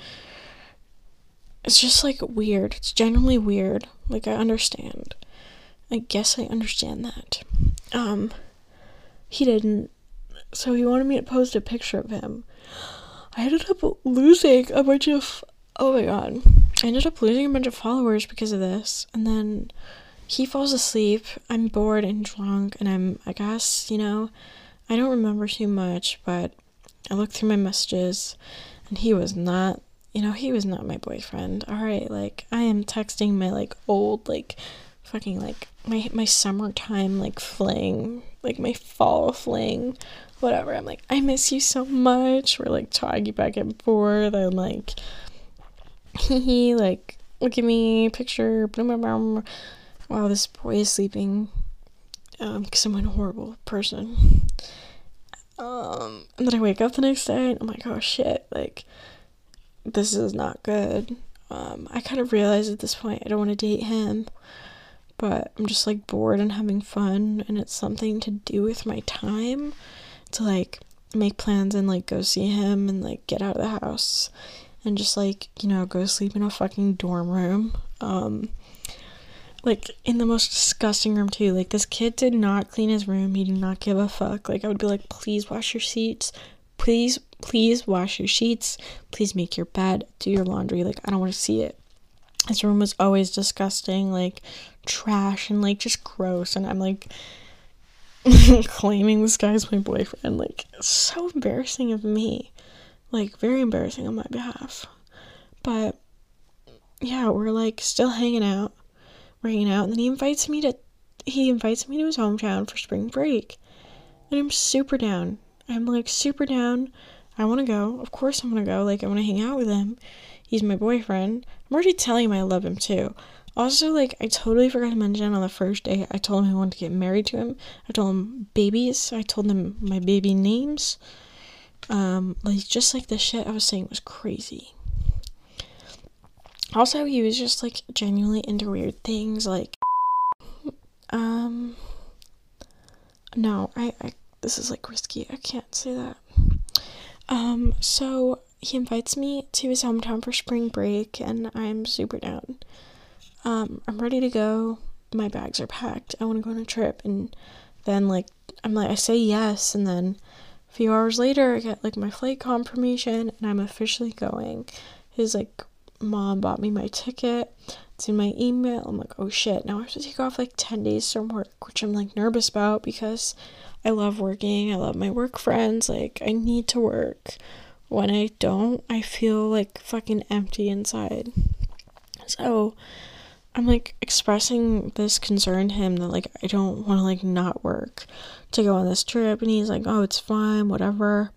Speaker 1: it's just like weird. It's generally weird. Like I understand. I guess I understand that. Um, he didn't. So he wanted me to post a picture of him. I ended up losing a bunch of. Oh my god. I ended up losing a bunch of followers because of this. And then he falls asleep. I'm bored and drunk. And I'm, I guess, you know, I don't remember too much, but I looked through my messages and he was not, you know, he was not my boyfriend. All right, like I am texting my like old like fucking like my my summertime like fling, like my fall fling, whatever. I'm like, I miss you so much. We're like talking back and forth. I'm like, he like, look at me, picture. Wow, this boy is sleeping. Um, because I'm a horrible person. Um, and then I wake up the next day and I'm like, oh shit, like, this is not good. Um, I kind of realize at this point I don't want to date him, but I'm just like bored and having fun, and it's something to do with my time to like make plans and like go see him and like get out of the house and just like, you know, go sleep in a fucking dorm room. Um, like in the most disgusting room too. Like this kid did not clean his room. He did not give a fuck. Like I would be like, please wash your sheets. Please, please wash your sheets. Please make your bed. Do your laundry. Like I don't want to see it. His room was always disgusting, like trash and like just gross. And I'm like claiming this guy's my boyfriend. Like so embarrassing of me. Like very embarrassing on my behalf. But yeah, we're like still hanging out hanging out, and then he invites me to he invites me to his hometown for spring break. And I'm super down. I'm like super down. I want to go. Of course I'm going to go. Like I want to hang out with him. He's my boyfriend. I'm already telling him I love him too. Also, like I totally forgot to mention on the first day, I told him I wanted to get married to him. I told him babies. I told him my baby names. Um, like just like the shit I was saying was crazy. Also, he was just like genuinely into weird things, like um no, I, I this is like risky. I can't say that. Um, so he invites me to his hometown for spring break and I'm super down. Um, I'm ready to go. My bags are packed. I want to go on a trip and then like I'm like I say yes and then a few hours later I get like my flight confirmation and I'm officially going. His like mom bought me my ticket. It's in my email. I'm like, oh shit, now I have to take off like 10 days from work, which I'm like nervous about because I love working. I love my work friends. Like, I need to work. When I don't, I feel like fucking empty inside. So, I'm like expressing this concern to him that like I don't want to like not work to go on this trip and he's like, "Oh, it's fine, whatever."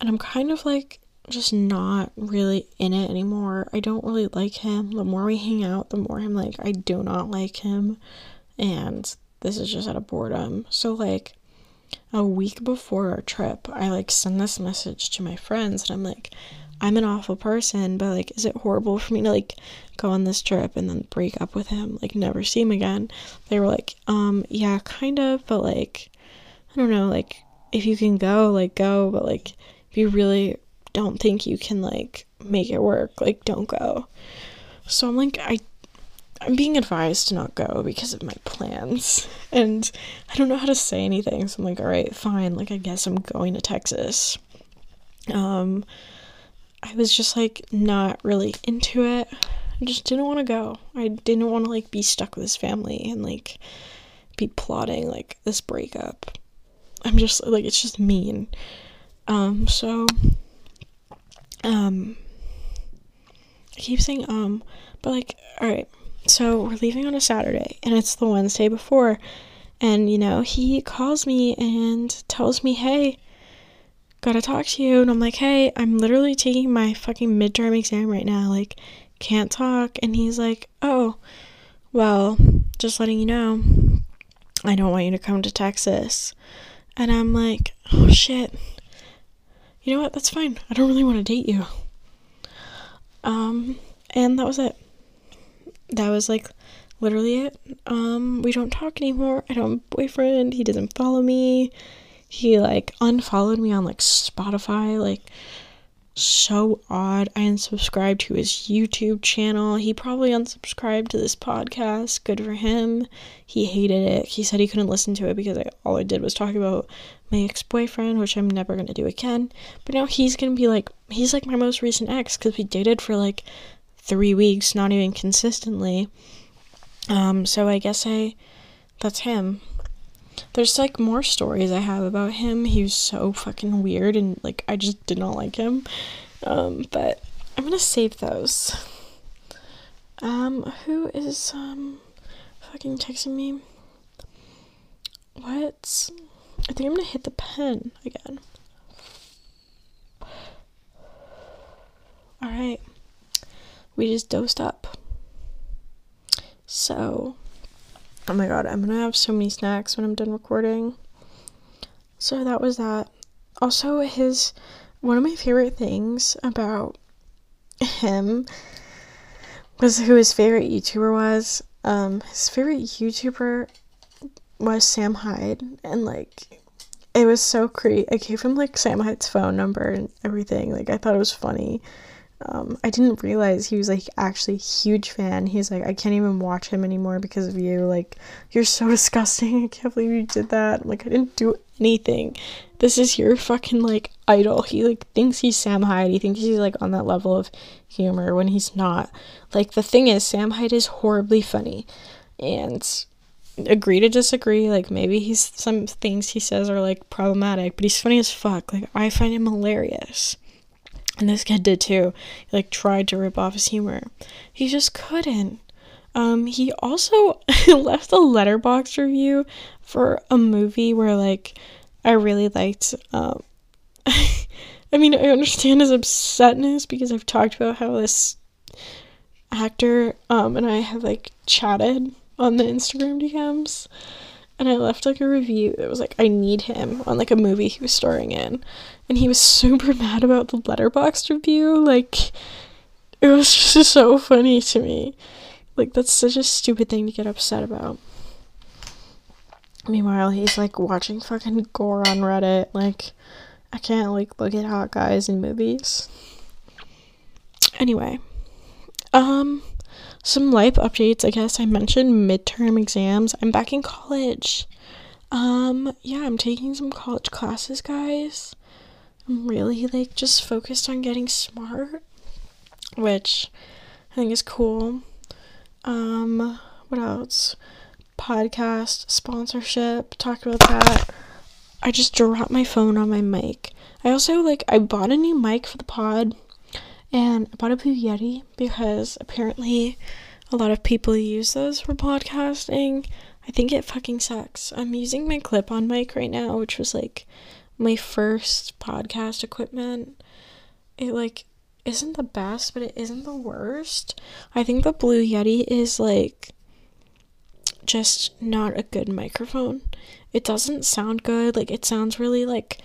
Speaker 1: And I'm kind of like just not really in it anymore. I don't really like him. The more we hang out, the more I'm like, I do not like him. And this is just out of boredom. So, like, a week before our trip, I like send this message to my friends, and I'm like, I'm an awful person, but like, is it horrible for me to like go on this trip and then break up with him, like, never see him again? They were like, um, yeah, kind of, but like, I don't know, like, if you can go, like, go, but like, if you really don't think you can like make it work. Like don't go. So I'm like I I'm being advised to not go because of my plans. And I don't know how to say anything. So I'm like, all right, fine. Like I guess I'm going to Texas. Um I was just like not really into it. I just didn't want to go. I didn't want to like be stuck with his family and like be plotting like this breakup. I'm just like it's just mean. Um so um I keep saying um but like all right. So we're leaving on a Saturday and it's the Wednesday before and you know, he calls me and tells me, "Hey, gotta talk to you." And I'm like, "Hey, I'm literally taking my fucking midterm exam right now. Like, can't talk." And he's like, "Oh, well, just letting you know, I don't want you to come to Texas." And I'm like, "Oh shit." You know what? That's fine. I don't really want to date you. Um, and that was it. That was like literally it. Um, we don't talk anymore. I don't have a boyfriend. He doesn't follow me. He like unfollowed me on like Spotify. Like so odd. I unsubscribed to his YouTube channel. He probably unsubscribed to this podcast. Good for him. He hated it. He said he couldn't listen to it because I, all I did was talk about my ex boyfriend, which I'm never to do again. But now he's to be like, he's like my most recent ex because we dated for like three weeks, not even consistently. Um, so I guess I, that's him. There's like more stories I have about him. He was so fucking weird and like I just did not like him. Um, but I'm gonna save those. Um, who is um fucking texting me? What? I think I'm gonna hit the pen again. Alright. We just dosed up. So, oh my god, I'm gonna have so many snacks when I'm done recording. So that was that. Also, his one of my favorite things about him was who his favorite YouTuber was. Um, his favorite YouTuber was Sam Hyde, and like it was so creepy. I gave him like Sam Hyde's phone number and everything. Like I thought it was funny. Um, I didn't realize he was like actually huge fan. He's like, I can't even watch him anymore because of you. Like, you're so disgusting. I can't believe you did that. I'm like, I didn't do anything. This is your fucking like idol. He like thinks he's Sam Hyde. He thinks he's like on that level of humor when he's not. Like, the thing is, Sam Hyde is horribly funny. And agree to disagree. Like, maybe he's some things he says are like problematic, but he's funny as fuck. Like, I find him hilarious and this kid did too. He like tried to rip off his humor. He just couldn't. Um, he also left a Letterboxd review for a movie where like I really liked. Um, I mean, I understand his upsetness because I've talked about how this actor um and I have like chatted on the Instagram DMs and I left like a review that was like I need him on like a movie he was starring in. And he was super mad about the Letterboxd review. Like it was just so funny to me. Like that's such a stupid thing to get upset about. Meanwhile he's like watching fucking gore on reddit. Like i can't like look at hot guys in movies. Anyway um some life updates i guess i mentioned midterm exams i'm back in college um yeah i'm taking some college classes guys I'm really like just focused on getting smart, which I think is cool. Um, what else? Podcast sponsorship. Talk about that. I just dropped my phone on my mic. I also like I bought a new mic for the pod, and I bought a Blue Yeti because apparently a lot of people use those for podcasting. I think it fucking sucks. I'm using my clip-on mic right now, which was like my first podcast equipment. It like isn't the best, but it isn't the worst. I think the Blue Yeti is like just not a good microphone. It doesn't sound good. Like it sounds really like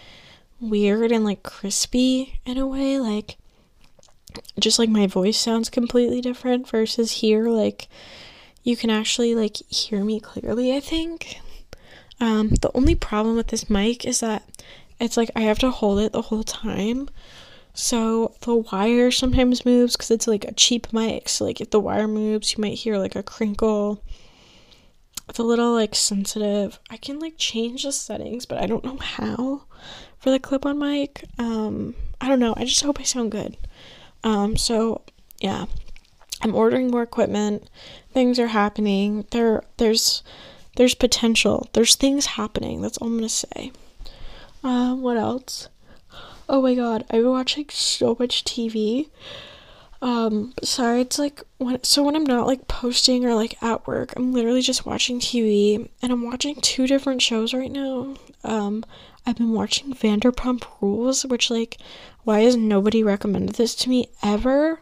Speaker 1: weird and like crispy in a way like just like my voice sounds completely different versus here like you can actually like hear me clearly, I think. Um, the only problem with this mic is that it's like I have to hold it the whole time. So the wire sometimes moves because it's like a cheap mic. So like if the wire moves, you might hear like a crinkle. It's a little like sensitive. I can like change the settings, but I don't know how for the clip-on mic. Um, I don't know. I just hope I sound good. Um, so yeah, I'm ordering more equipment. Things are happening. There, there's, there's potential. There's things happening. That's all I'm gonna say. Um, what else? Oh my god, I've been watching so much TV. Um, besides like when so when I'm not like posting or like at work, I'm literally just watching TV and I'm watching two different shows right now. Um, I've been watching Vanderpump Rules, which like why has nobody recommended this to me ever?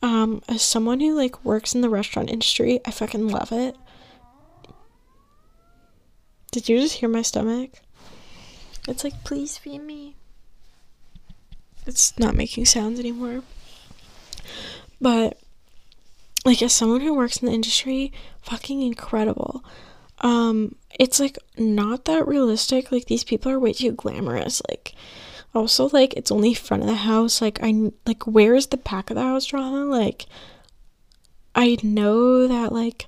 Speaker 1: Um, as someone who like works in the restaurant industry, I fucking love it. Did you just hear my stomach? It's like, please feed me. It's not making sounds anymore. But like as someone who works in the industry, fucking incredible. Um it's like not that realistic. Like these people are way too glamorous. Like also like it's only front of the house. Like I like where is the back of the house drama? Like I know that like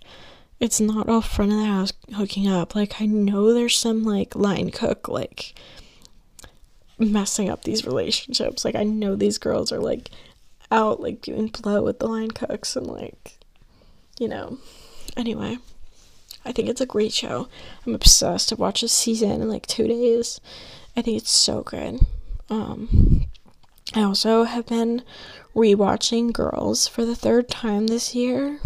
Speaker 1: it's not all front of the house hooking up. Like I know there's some like line cook like messing up these relationships. Like I know these girls are like out like doing blow with the line cooks and like you know. Anyway, I think it's a great show. I'm obsessed. I watched this season in like two days. I think it's so good. Um, I also have been rewatching Girls for the third time this year.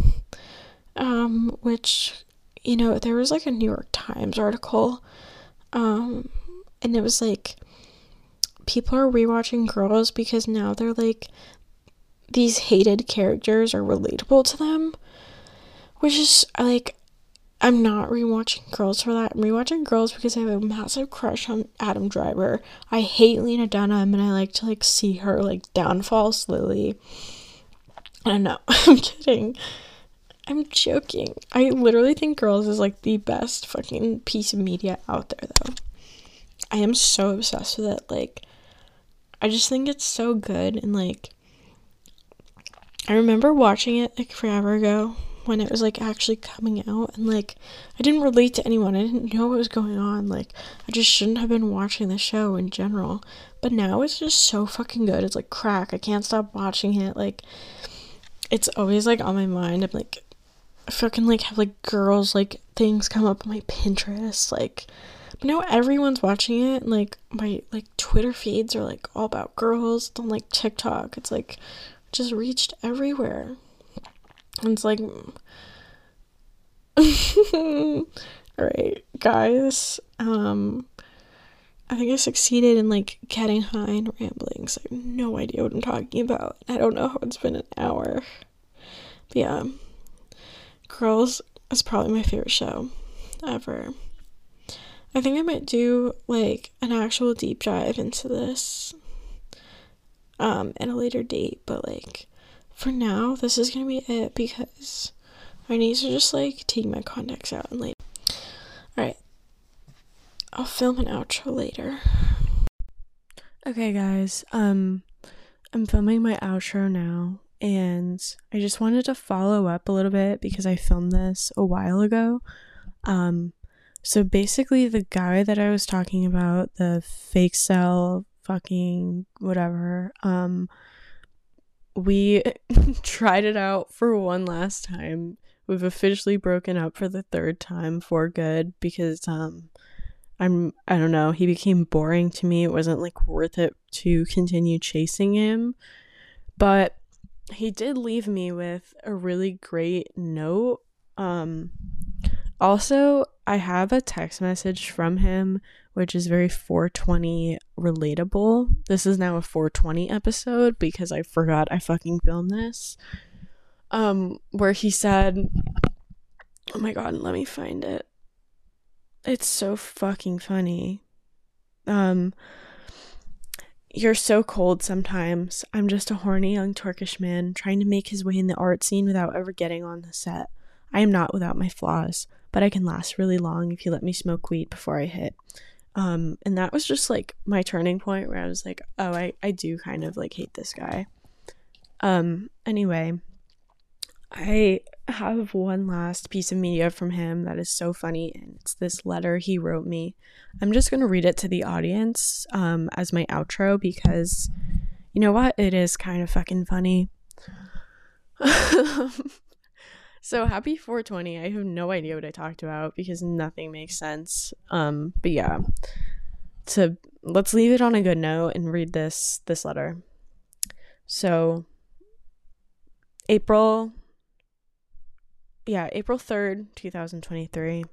Speaker 1: Um, which you know, there was like a New York Times article, um, and it was like people are rewatching Girls because now they're like these hated characters are relatable to them, which is like I'm not rewatching Girls for that. I'm rewatching Girls because I have a massive crush on Adam Driver. I hate Lena Dunham and I like to like see her like downfall slowly. I don't know. I'm kidding. I'm joking. I literally think Girls is like the best fucking piece of media out there though. I am so obsessed with it. Like I just think it's so good and like I remember watching it like forever ago when it was like actually coming out and like I didn't relate to anyone. I didn't know what was going on. Like I just shouldn't have been watching the show in general. But now it's just so fucking good. It's like crack. I can't stop watching it. Like it's always like on my mind. I'm like I fucking like have like girls like things come up on my Pinterest like but now everyone's watching it and like my like Twitter feeds are like all about girls on like TikTok. It's like just reached everywhere. And it's like, all right, guys. Um, I think I succeeded in like getting high and rambling. So I have no idea what I'm talking about. I don't know how it's been an hour. But yeah, Girls is probably my favorite show ever. I think I might do like an actual deep dive into this um at a later date, but like for now, this is gonna be it because my need are just like taking my contacts out and like Alright. I'll film an outro later. Okay guys, um I'm filming my outro now and I just wanted to follow up a little bit because I filmed this a while ago. Um so basically the guy that I was talking about, the fake cell fucking whatever, um we tried it out for one last time. We've officially broken up for the third time for good because um I'm I don't know, he became boring to me. It wasn't like worth it to continue chasing him. But he did leave me with a really great note. Um also, I have a text message from him which is very 420 relatable. This is now a 420 episode because I forgot I fucking filmed this. Um where he said Oh my god, let me find it. It's so fucking funny. Um you're so cold sometimes. I'm just a horny young Turkish man trying to make his way in the art scene without ever getting on the set. I am not without my flaws, but I can last really long if you let me smoke weed before I hit. Um, and that was just like my turning point where I was like, oh, I, I do kind of like hate this guy. Um, anyway, I have one last piece of media from him that is so funny, and it's this letter he wrote me. I'm just gonna read it to the audience um, as my outro because You know what? It is kind of fucking funny. so happy 420. I have no idea what I talked about because nothing makes sense. Um, but yeah. To let's leave it on a good note and read this this letter. So April yeah, April 3rd, 2023.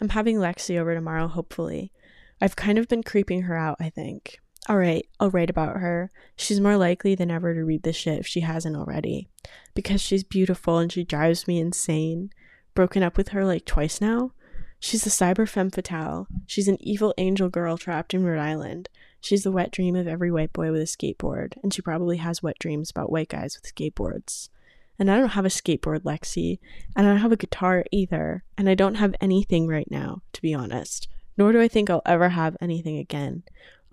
Speaker 1: I'm having Lexie over tomorrow, hopefully. I've kind of been creeping her out, I think. Alright, I'll write about her. She's more likely than ever to read this shit if she hasn't already. Because she's beautiful and she drives me insane. Broken up with her like twice now? She's a cyber femme fatale. She's an evil angel girl trapped in Rhode Island. She's the wet dream of every white boy with a skateboard, and she probably has wet dreams about white guys with skateboards. And I don't have a skateboard, Lexie, and I don't have a guitar either, and I don't have anything right now, to be honest. Nor do I think I'll ever have anything again.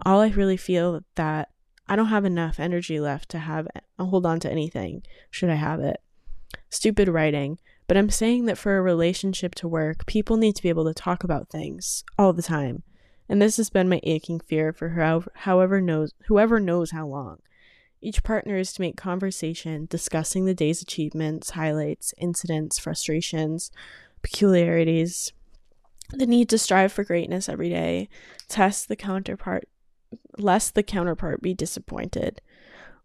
Speaker 1: All I really feel that I don't have enough energy left to have uh, hold on to anything, should I have it. Stupid writing, but I'm saying that for a relationship to work, people need to be able to talk about things all the time. And this has been my aching fear for however, however knows whoever knows how long. Each partner is to make conversation discussing the day's achievements, highlights, incidents, frustrations, peculiarities, the need to strive for greatness every day, test the counterpart, lest the counterpart be disappointed.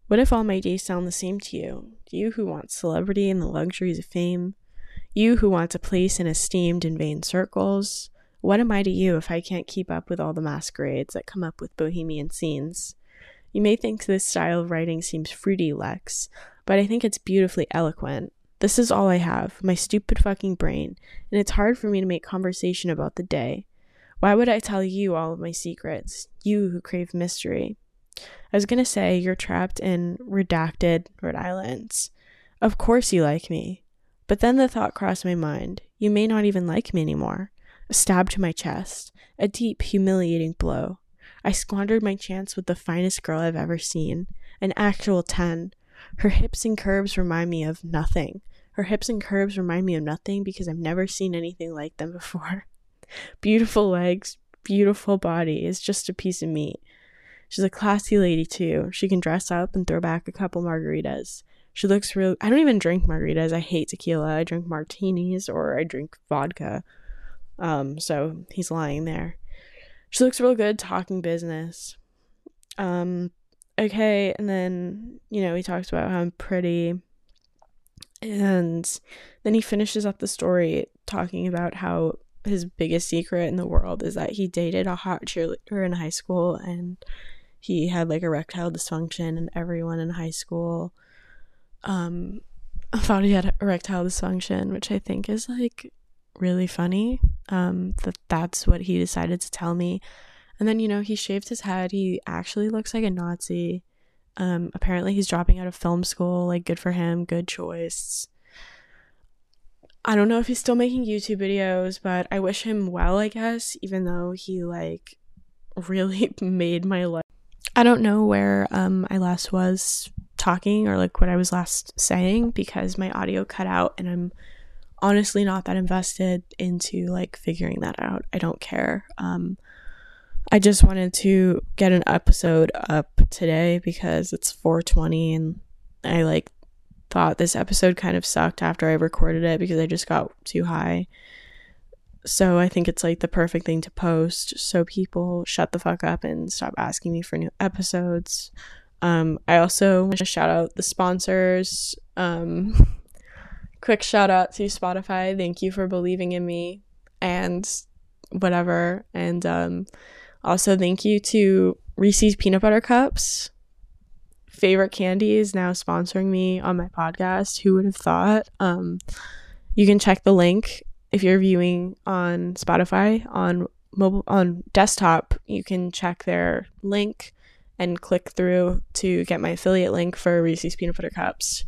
Speaker 1: What if all my days sound the same to you? You who want celebrity and the luxuries of fame? You who want a place in esteemed and vain circles? What am I to you if I can't keep up with all the masquerades that come up with bohemian scenes? You may think this style of writing seems fruity, Lex, but I think it's beautifully eloquent. This is all I have, my stupid fucking brain, and it's hard for me to make conversation about the day. Why would I tell you all of my secrets? You who crave mystery. I was gonna say you're trapped in redacted Rhode Islands. Of course you like me. But then the thought crossed my mind you may not even like me anymore. A stab to my chest, a deep, humiliating blow. I squandered my chance with the finest girl I've ever seen, an actual 10. Her hips and curves remind me of nothing. Her hips and curves remind me of nothing because I've never seen anything like them before. Beautiful legs, beautiful body is just a piece of meat. She's a classy lady too. She can dress up and throw back a couple margaritas. She looks real. I don't even drink margaritas. I hate tequila. I drink martinis or I drink vodka. Um, so he's lying there. She looks real good talking business. Um, okay, and then, you know, he talks about how I'm pretty. And then he finishes up the story talking about how his biggest secret in the world is that he dated a hot cheerleader in high school and he had like erectile dysfunction and everyone in high school um thought he had erectile dysfunction which i think is like really funny um, that that's what he decided to tell me. And then, you know, he shaved his head. He actually looks like a Nazi. Um, apparently, he's dropping out of film school. Like, good for him. Good choice. I don't know if he's still making YouTube videos, but I wish him well, I guess, even though he, like, really made my life. I don't know where um, I last was talking or, like, what I was last saying because my audio cut out and I'm honestly not that invested into like figuring that out. I don't care. Um, I just wanted to get an episode up today because it's 420 and I like thought this episode kind of sucked after I recorded it because I just got too high. So I think it's like the perfect thing to post so people shut the fuck up and stop asking me for new episodes. Um, I also want to shout out the sponsors. Um, quick shout out to Spotify. Thank you for believing in me and whatever. And um, also, thank you to Reese's Peanut Butter Cups. Favorite candy is now sponsoring me on my podcast. Who would have thought? Um, you can check the link if you're viewing on Spotify on mobile on desktop. You can check their link and click through to get my affiliate link for Reese's Peanut Butter Cups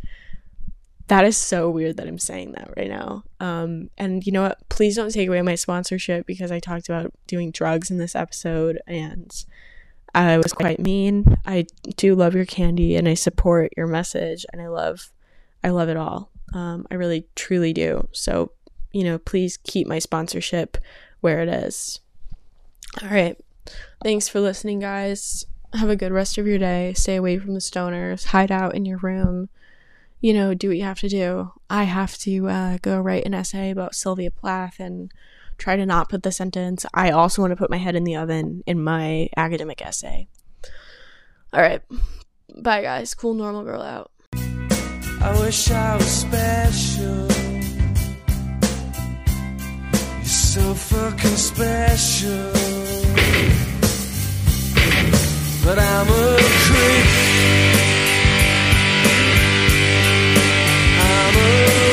Speaker 1: that is so weird that I'm saying that right now. Um, and you know what? Please don't take away my sponsorship because I talked about doing drugs in this episode and I was quite mean. I do love your candy and I support your message and I love, I love it all. Um, I really truly do. So, you know, please keep my sponsorship where it is. All right. Thanks for listening, guys. have a good rest of your day. Stay away from the stoners. Hide out in your room. You know, do what you have to do. I have to uh, go write an essay about Sylvia Plath and try to not put the sentence, I also want to put my head in the oven in my academic essay. All right. Bye, guys. Cool normal girl out. I wish I was special. You're so fucking special. But I'm a creep. I'm a